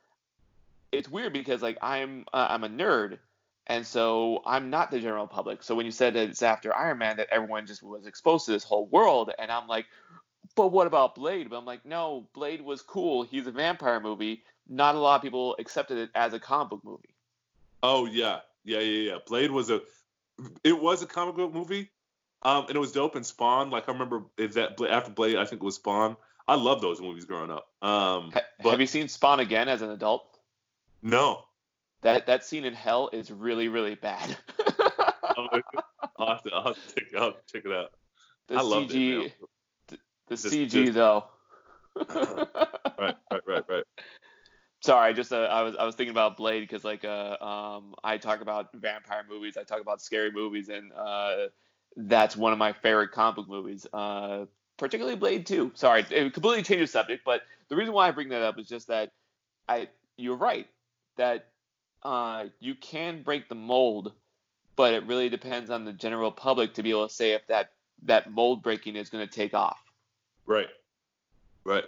it's weird because like I'm uh, I'm a nerd, and so I'm not the general public. So when you said that it's after Iron Man that everyone just was exposed to this whole world, and I'm like, but what about Blade? But I'm like, no, Blade was cool. He's a vampire movie. Not a lot of people accepted it as a comic book movie. Oh yeah, yeah, yeah, yeah. Blade was a, it was a comic book movie, um, and it was dope. And Spawn, like I remember that after Blade, I think it was Spawn. I love those movies growing up. Um, ha- but, have you seen Spawn again as an adult? No. That that scene in hell is really really bad. (laughs) Oh, I'll, have to, I'll, have to check, I'll have to check it out. The I love it. The just, CG just, though. (laughs) right, right, right, right. Sorry, just uh, I was I was thinking about Blade because like uh, um I talk about vampire movies, I talk about scary movies, and uh, that's one of my favorite comic book movies. Uh, particularly Blade 2. Sorry, it completely changed the subject, but the reason why I bring that up is just that I you're right that uh, you can break the mold, but it really depends on the general public to be able to say if that that mold breaking is going to take off. Right. Right.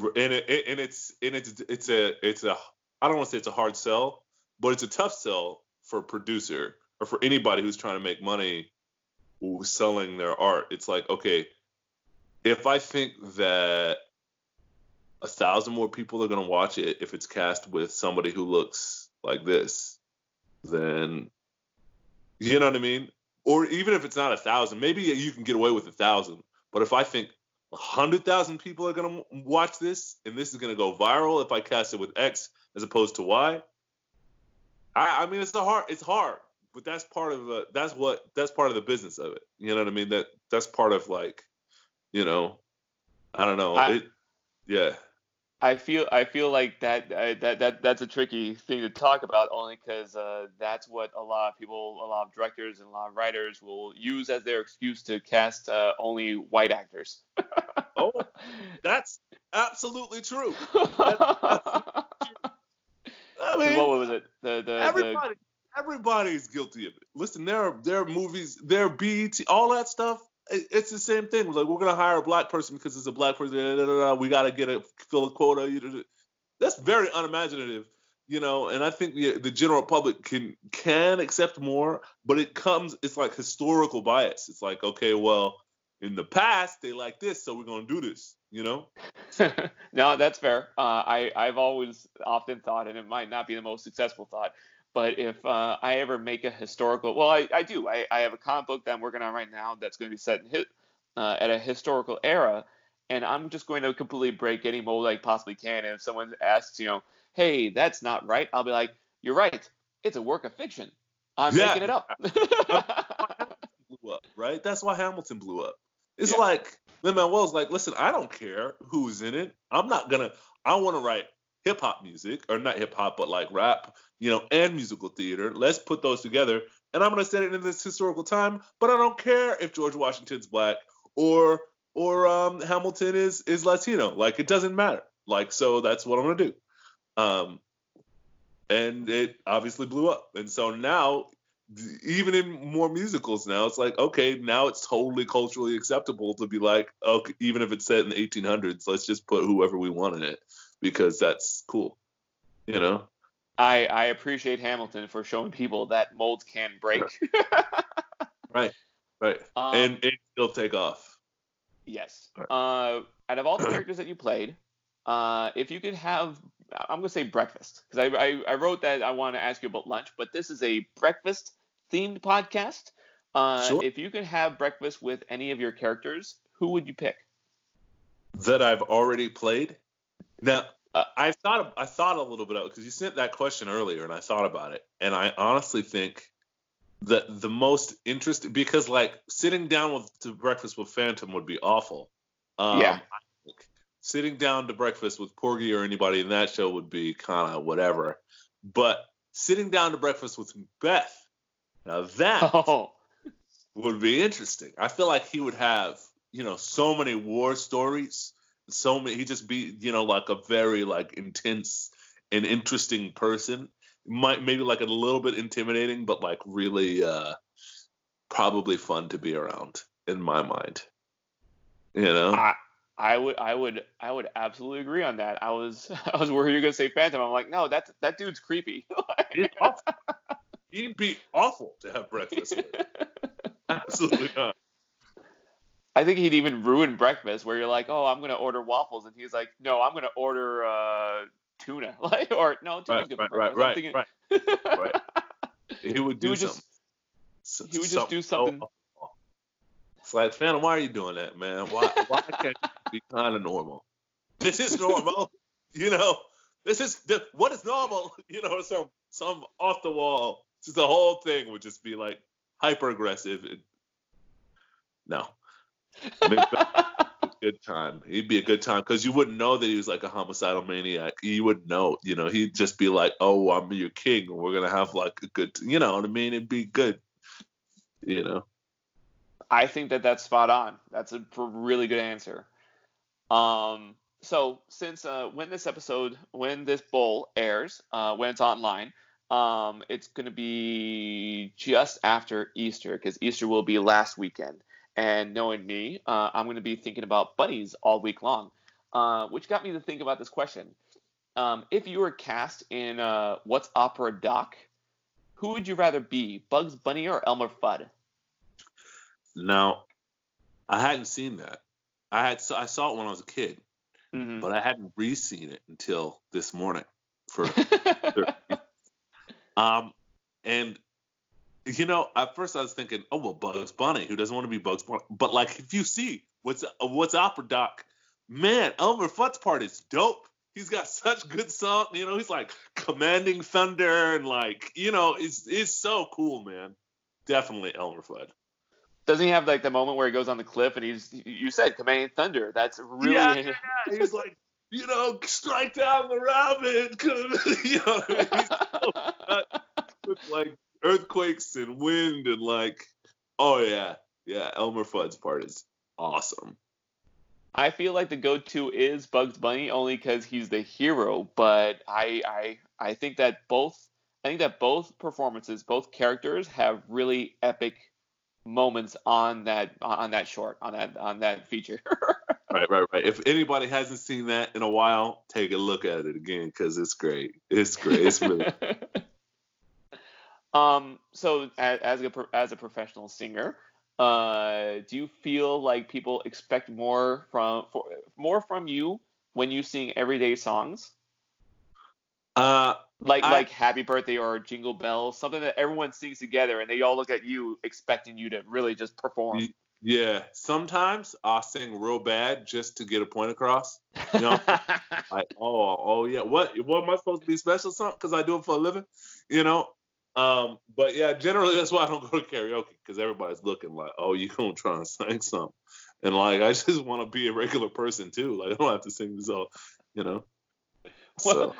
And it, and it's and it's it's a it's a I don't want to say it's a hard sell, but it's a tough sell for a producer or for anybody who's trying to make money selling their art. It's like, okay, if I think that a thousand more people are going to watch it if it's cast with somebody who looks like this, then you know what I mean? Or even if it's not a thousand, maybe you can get away with a thousand. But if I think 100,000 people are going to watch this, and this is going to go viral if I cast it with X as opposed to Y. I, I mean, it's a hard, it's hard, but that's part of the, that's what, that's part of the business of it. You know what I mean? That, that's part of like, you know, I don't know. I, it, yeah. I feel I feel like that uh, that that that's a tricky thing to talk about only because uh, that's what a lot of people, a lot of directors and a lot of writers will use as their excuse to cast uh, only white actors. oh, (laughs) that's absolutely true. That's, that's (laughs) true. I mean, what was it? The the everybody. everybody's guilty of it. Listen, there are there are movies, there are BET, all that stuff. It- It's the same thing. Like we're gonna hire a black person because it's a black person. da, da, da, We gotta get a fill a quota. That's very unimaginative, you know. And I think the, the general public can can accept more, but it comes. It's like historical bias. It's like okay, well, in the past they like this, so we're gonna do this. You know? (laughs) no, that's fair. Uh, I I've always often thought, and it might not be the most successful thought, but if uh, I ever make a historical, well, I, I do. I, I have a comic book that I'm working on right now that's going to be set in uh, at a historical era, and I'm just going to completely break any mold I possibly can. And if someone asks, you know, hey, that's not right, I'll be like, you're right. It's a work of fiction. I'm Yeah. making it up. blew up, right? That's why Hamilton blew up. It's Yeah. like Lin Manuel's like, listen, I don't care who's in it. I'm not gonna. I want to write hip hop music, or not hip hop, but like rap, you know, and musical theater. Let's put those together, and I'm gonna set it in this historical time. But I don't care if George Washington's black or or um, Hamilton is is Latino. Like it doesn't matter. Like so, that's what I'm gonna do. Um, and it obviously blew up. And so now even in more musicals now, it's like okay, now it's totally culturally acceptable to be like, okay, even if it's set in the 1800s, let's just put whoever we want in it because that's cool, you know. I, I appreciate Hamilton for showing people that molds can break. (laughs) Right, right, Um, and it still take off. Yes. Right. Uh, out of all the (clears throat) characters that you played, uh, if you could have, I'm gonna say breakfast because I, I I wrote that I want to ask you about lunch, but this is a breakfast themed podcast. Uh, Sure. If you could have breakfast with any of your characters, who would you pick? That I've already played. Now, Uh, I thought I thought a little bit of because you sent that question earlier, and I thought about it, and I honestly think that the most interesting because like sitting down with to breakfast with Phantom would be awful. Um, Yeah. Sitting down to breakfast with Porgy or anybody in that show would be kind of whatever. But sitting down to breakfast with Beth, now that (laughs) Oh, would be interesting. I feel like he would have, you know, so many war stories. So many. He'd just be, you know, like a very like intense and interesting person. Might maybe like a little bit intimidating, but like really, uh probably fun to be around in my mind. You know, I, I would I would I would absolutely agree on that. I was (laughs) I was worried you were gonna say Phantom. I'm like, no, that that dude's creepy. (laughs) He'd be awful to have breakfast with. (laughs) Absolutely not. I think he'd even ruin breakfast where you're like, oh, I'm gonna order waffles, and he's like, no, I'm gonna order uh, tuna, (laughs) like, or no, tuna's Right, good right, right, right, I'm right. right. He would (laughs) He do would just something. he would just do something- oh, It's like, Phantom, why are you doing that, man? Why why can't you be kind of normal? (laughs) This is normal, you know. This is the, what is normal, you know. Some some off the wall. Just the whole thing would just be like hyper aggressive. No, (laughs) good time. He'd be a good time because you wouldn't know that he was like a homicidal maniac. You wouldn't know, you know. He'd just be like, "Oh, I'm your king. and We're gonna have like a good, you know what I mean? It'd be good, you know." I think that that's spot on. That's a really good answer. Um, so since uh, when this episode, when this bowl airs, uh, when it's online, um, it's going to be just after Easter because Easter will be last weekend. And knowing me, uh, I'm going to be thinking about bunnies all week long, uh, which got me to think about this question. Um, if you were cast in uh, What's Opera Doc, who would you rather be, Bugs Bunny or Elmer Fudd? Now, I hadn't seen that. I had I saw it when I was a kid, Mhm. but I hadn't re-seen it until this morning. For (laughs) um, and you know, at first I was thinking, oh well, Bugs Bunny. Who doesn't want to be Bugs Bunny? But like, if you see what's what's Opera Doc, man, Elmer Fudd's part is dope. He's got (laughs) such good song. You know, he's like commanding thunder and like, you know, it's it's so cool, man. Definitely Elmer Fudd. Doesn't he have like the moment where he goes on the cliff and he's you said commanding thunder? That's really (laughs) Yeah, yeah. He's like, you know, strike down the rabbit. (laughs) you know, what I mean? He's so with like earthquakes and wind and like, oh yeah, yeah. Elmer Fudd's part is awesome. I feel like the go-to is Bugs Bunny only because he's the hero, but I I I think that both I think that both performances, both characters, have really epic moments on that on that short on that on that feature. (laughs) right, right, right. If anybody hasn't seen that in a while, take a look at it again because it's great. It's great. It's really. (laughs) um. So as, as a as a professional singer, uh, do you feel like people expect more from for, more from you when you sing everyday songs? Uh, like I, like Happy Birthday or Jingle Bells, something that everyone sings together, and they all look at you expecting you to really just perform. Yeah, sometimes I'll sing real bad just to get a point across. You know, (laughs) like oh oh yeah, what what am I supposed to be special something because I do it for a living? You know, um, but yeah, generally that's why I don't go to karaoke because everybody's looking like, oh, you gonna try and sing something, and like I just want to be a regular person too. Like I don't have to sing this all, you know. (laughs) So.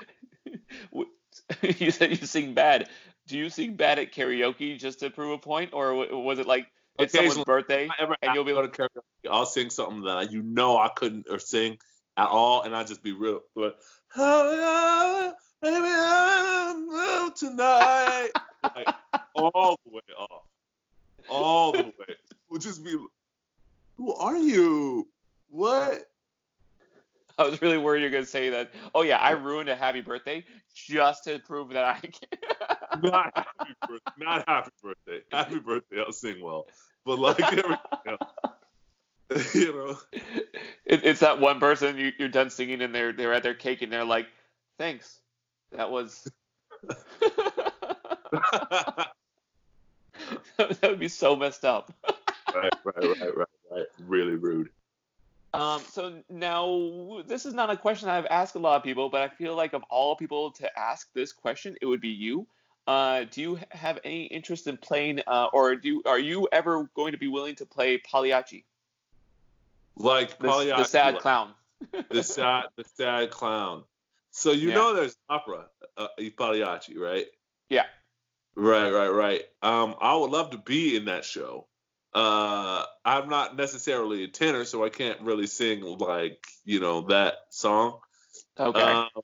(laughs) (laughs) you said you sing bad. Do you sing bad at karaoke just to prove a point, or was it like it's someone's birthday and you'll be able to karaoke? I'll sing something that you know I couldn't or sing at all, and I just be real. But oh, yeah, baby, I'm tonight, like, all the way off, all the way. (laughs) We'll just be, who are you? What? I was really worried you're gonna say that. Oh yeah, I ruined a happy birthday just to prove that I can. (laughs) not happy birthday. Not happy birthday. Happy birthday. I'll sing well, but like everything else, (laughs) you know. It, it's that one person you, you're done singing and they're they're at their cake and they're like, "Thanks, that was." (laughs) that would be so messed up. (laughs) right, right, right, right, right. Really rude. Um, so now this is not a question I've asked a lot of people, but I feel like of all people to ask this question, it would be you. Uh, do you have any interest in playing, uh, or do are you ever going to be willing to play Pagliacci? Like the, Pagliacci, the sad clown. (laughs) the sad, the sad clown. So you yeah. know there's opera, uh, Pagliacci, right? Yeah. Right, right, right. Um, I would love to be in that show. Uh, I'm not necessarily a tenor, so I can't really sing like you know that song. Okay. Uh,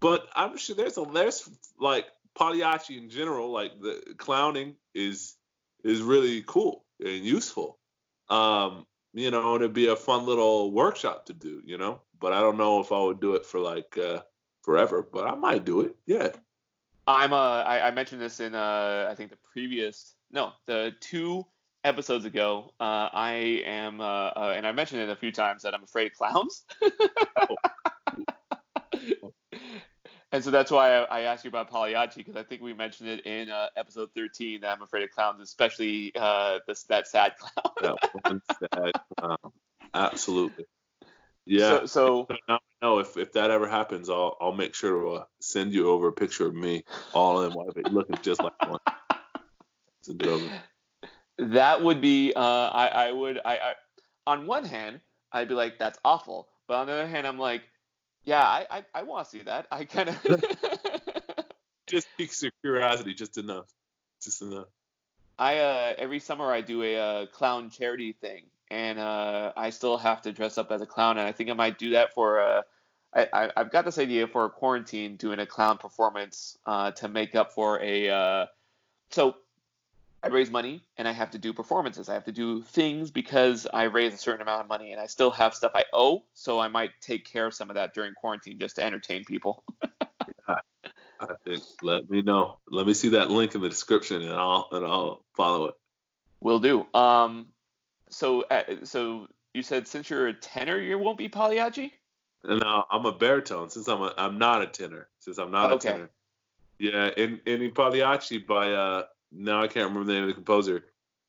but I'm sure there's a there's like Pagliacci in general, like the clowning is is really cool and useful. Um, you know, and it'd be a fun little workshop to do, you know. But I don't know if I would do it for like uh, forever, but I might do it. Yeah. I'm uh I, mentioned this in uh I think the previous no the two episodes ago, uh, I am, uh, uh, and I mentioned it a few times that I'm afraid of clowns. (laughs) and so that's why I, I, asked you about Pagliacci because I think we mentioned it in uh, episode 13 that I'm afraid of clowns, especially uh, this that sad (laughs) clown. that one sad clown. Absolutely. Yeah. So, so now know if, if that ever happens, I'll I'll make sure to uh, send you over a picture of me all in white, looking just like one. (laughs) Send it over that would be uh, I, I would I, I on one hand I'd be like that's awful, but on the other hand I'm like yeah I I, I want to see that I kind of (laughs) just piques your curiosity just enough just enough. I uh, every summer I do a, a uh, clown charity thing and uh, I still have to dress up as a clown and I think I might do that for uh, I, have got this idea for a quarantine doing a clown performance uh, to make up for a uh, so I raise money and I have to do performances. I have to do things because I raise a certain amount of money and I still have stuff I owe. So I might take care of some of that during quarantine just to entertain people. (laughs) yeah, I think let me know. Let me see that link in the description and I'll and I'll follow it. Will do. Um, so uh, so you said since you're a tenor, you won't be Pagliacci. No, I'm a baritone. Since I'm a, I'm not a tenor. Since I'm not okay. a tenor. Yeah, in in Pagliacci by uh now I can't remember the name of the composer.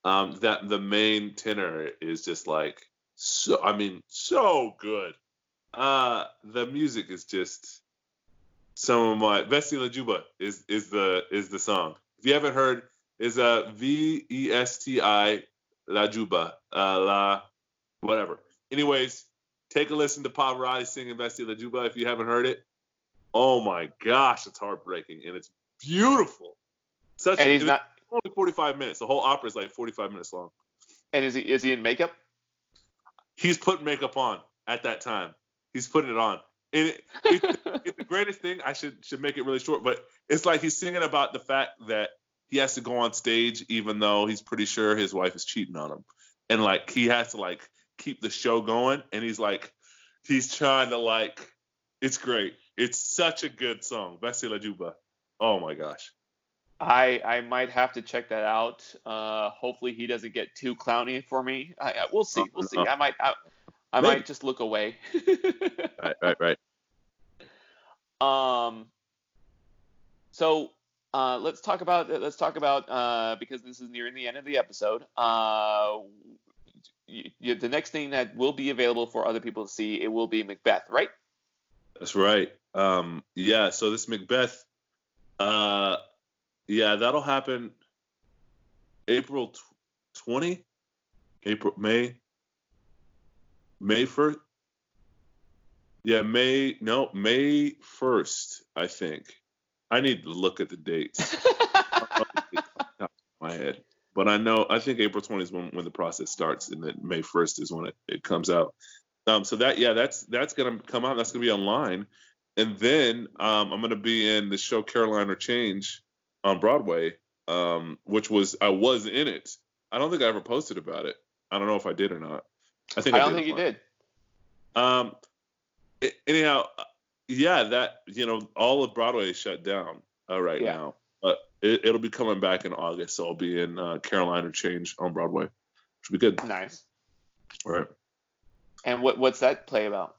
Um, that the main tenor is just like so. I mean, so good. Uh, the music is just some of my Vesti La Giubba is is the is the song. If you haven't heard, is a V E S T I La Giubba uh, La whatever. Anyways, take a listen to Pavarotti singing Vesti La Giubba if you haven't heard it. Oh my gosh, it's heartbreaking and it's beautiful. Such and he's not only 45 minutes. The whole opera is like 45 minutes long. And is he is he in makeup? He's putting makeup on at that time. He's putting it on. and it, it, (laughs) it's the greatest thing. I should should make it really short, but it's like he's singing about the fact that he has to go on stage even though he's pretty sure his wife is cheating on him, and like he has to like keep the show going, and he's like he's trying to like it's great. It's such a good song, Vesti La Giubba. Oh my gosh. I I might have to check that out. Uh, hopefully he doesn't get too clowny for me. I, I, we'll see. We'll see. I might I, I might just look away. right, right, right. (laughs) Um. So uh, let's talk about let's talk about uh, because this is nearing the end of the episode. Uh, y- y- the next thing that will be available for other people to see it will be Macbeth, right? That's right. Um, yeah. So this Macbeth. Uh, yeah, that'll happen April twenty, April May, May first. Yeah, May no May first, I think. I need to look at the dates. (laughs) my head, but I know I think April 20 is when, when the process starts, and then May 1st is when it, it comes out. Um, so that yeah, that's that's gonna come out. That's gonna be online, and then um, I'm gonna be in the show Caroline or Change on Broadway, um, which was I was in it. I don't think I ever posted about it. I don't know if I did or not. I think I, I don't think you did. Um. Anyhow, yeah, that you know, all of Broadway is shut down uh, right yeah. now, but it, will be coming back in August. So I'll be in uh, Caroline or Change on Broadway, which will be good. Nice. All right. And what what's that play about?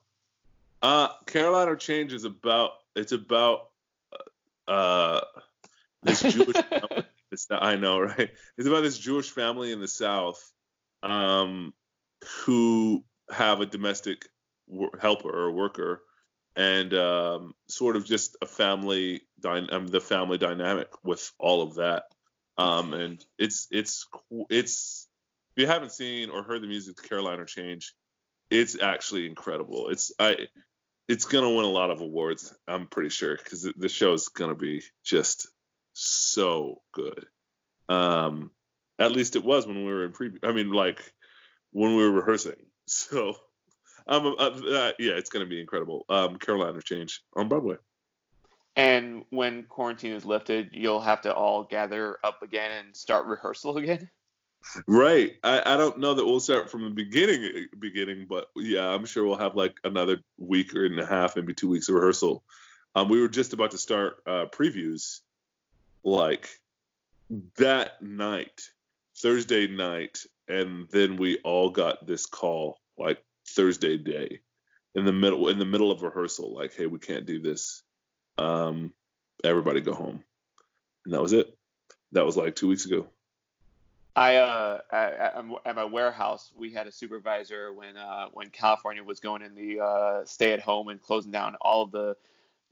Uh, Caroline or Change is about it's about uh this (laughs) Jewish family. I know, (laughs) right? It's about this Jewish family in the South, um, who have a domestic helper or worker and um, sort of just a family dy- um, the family dynamic with all of that. Um, and it's it's it's if you haven't seen or heard the music to Caroline or Change it's actually incredible. It's I it's gonna win a lot of awards I'm pretty sure because the show is gonna be just so good. Um at least it was when we were in pre I mean like when we were rehearsing (laughs) so um, uh, uh, yeah, it's going to be incredible. Um, Caroline Change on Broadway. And when quarantine is lifted, you'll have to all gather up again and start rehearsal again. Right. I, I don't know that we'll start from the beginning, beginning, but yeah, I'm sure we'll have like another week or and a half, maybe two weeks of rehearsal. Um, we were just about to start uh, previews, like that night, Thursday night, and then we all got this call like Thursday day in the middle in the middle of rehearsal, like, hey, we can't do this. Um, everybody go home, and that was it. That was like two weeks ago. I uh at, at my warehouse we had a supervisor when uh when California was going in the uh, stay at home and closing down all of the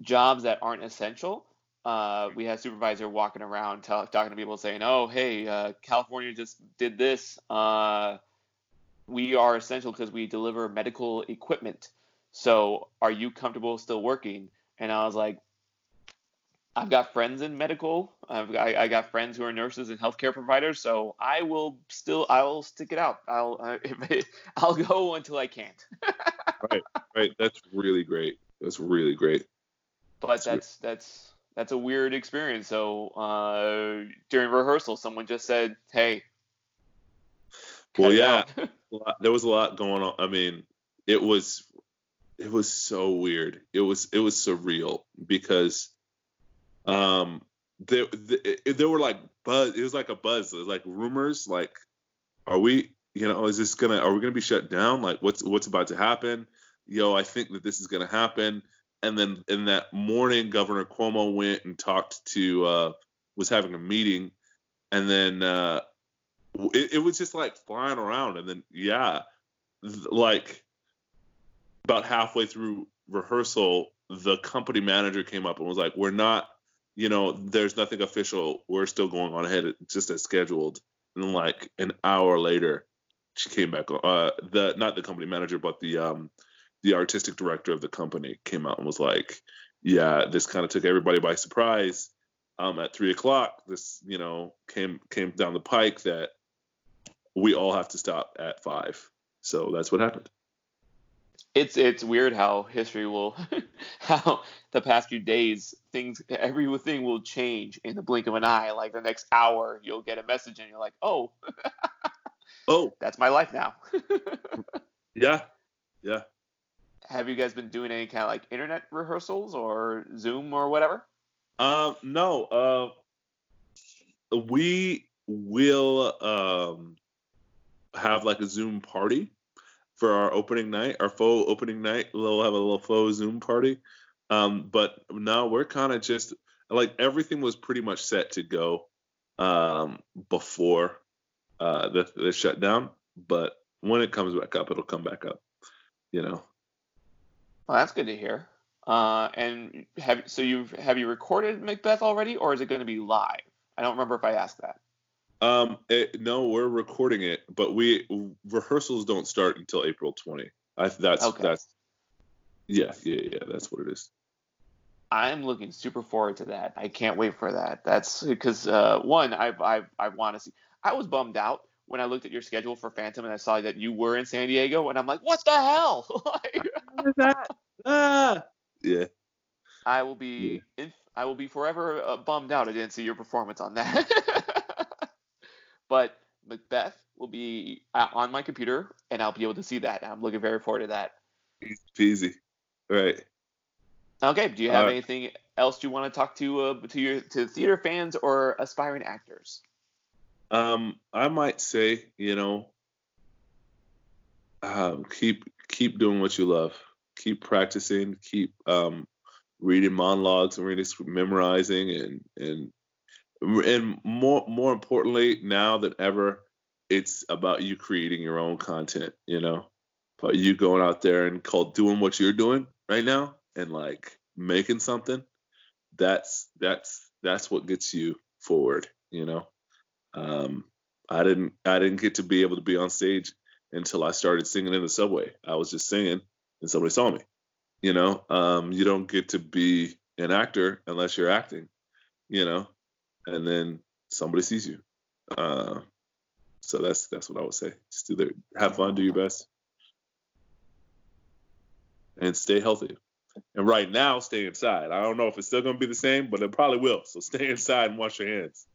jobs that aren't essential. Uh, we had a supervisor walking around t- talking to people saying, "Oh, hey, uh, California just did this. Uh, we are essential because we deliver medical equipment. So are you comfortable still working? And I was like, I've got friends in medical. I've got, I, got friends who are nurses and healthcare providers. So I will still, I will stick it out. I'll, (laughs) it, I'll go until I can't. (laughs) right, right. That's really great. That's really great. But that's that's that's, that's a weird experience. So uh, during rehearsal, someone just said, "Hey." Well, yeah. (laughs) there was a lot going on. I mean, it was it was so weird. It was it was surreal because um there there, there were like buzz. It was like a buzz. It was like rumors. Like, are we? You know, is this gonna? Are we gonna be shut down? Like, what's what's about to happen? Yo, I think that this is gonna happen. And then in that morning, Governor Cuomo went and talked to uh, was having a meeting, and then uh, it, it was just like flying around, and then yeah, like about halfway through rehearsal, the company manager came up and was like, "We're not, you know, there's nothing official. We're still going on ahead, just as scheduled." And like an hour later, she came back. Uh, the not the company manager, but the um, the artistic director of the company came out and was like, "Yeah, this kind of took everybody by surprise." Um, at three o'clock, this you know came came down the pike that we all have to stop at five. So that's what happened. it's it's weird how history will (laughs) how the past few days things everything will change in the blink of an eye. Like the next hour you'll get a message and you're like oh (laughs) oh. that's my life now. (laughs) Yeah. Yeah. Have you guys been doing any kind of like internet rehearsals or zoom or whatever? Um no uh we will um have like a zoom party for our opening night, our faux opening night. We'll have a little faux Zoom party. Um, but now we're kind of just like everything was pretty much set to go um, before uh, the, the shutdown. But when it comes back up, it'll come back up. You know. Well, that's good to hear. Uh, and have so you have you recorded Macbeth already, or is it going to be live? I don't remember if I asked that. Um, it, no, we're recording it, but we rehearsals don't start until April 20. I that's okay. that's yeah, yeah, yeah, that's what it is. I'm looking super forward to that. I can't wait for that. That's because uh, one, I I I want to see. I was bummed out when I looked at your schedule for Phantom and I saw that you were in San Diego, and I'm like, what the hell? (laughs) like, that? Ah, yeah. I will be yeah. in, I will be forever uh, bummed out I didn't see your performance on that. (laughs) But Macbeth will be on my computer, and I'll be able to see that. I'm looking very forward to that. Easy peasy. Right. Okay. Do you have uh, anything else you want to talk to uh, to your to theater fans or aspiring actors? Um, I might say, you know, um, keep keep doing what you love. Keep practicing. Keep um, reading monologues and reading, memorizing, and and and more more importantly now than ever it's about you creating your own content you know? About you going out there and called doing what you're doing right now and like making something. That's that's that's what gets you forward you know? Um i didn't i didn't get to be able to be on stage until i started singing in the subway. I was just singing and somebody saw me you know? Um you don't get to be an actor unless you're acting you know and then somebody sees you. Uh, so that's that's what I would say. Just do the have fun, do your best, and stay healthy. And right now, stay inside. I don't know if it's still going to be the same, but it probably will. So stay (laughs) inside and wash your hands.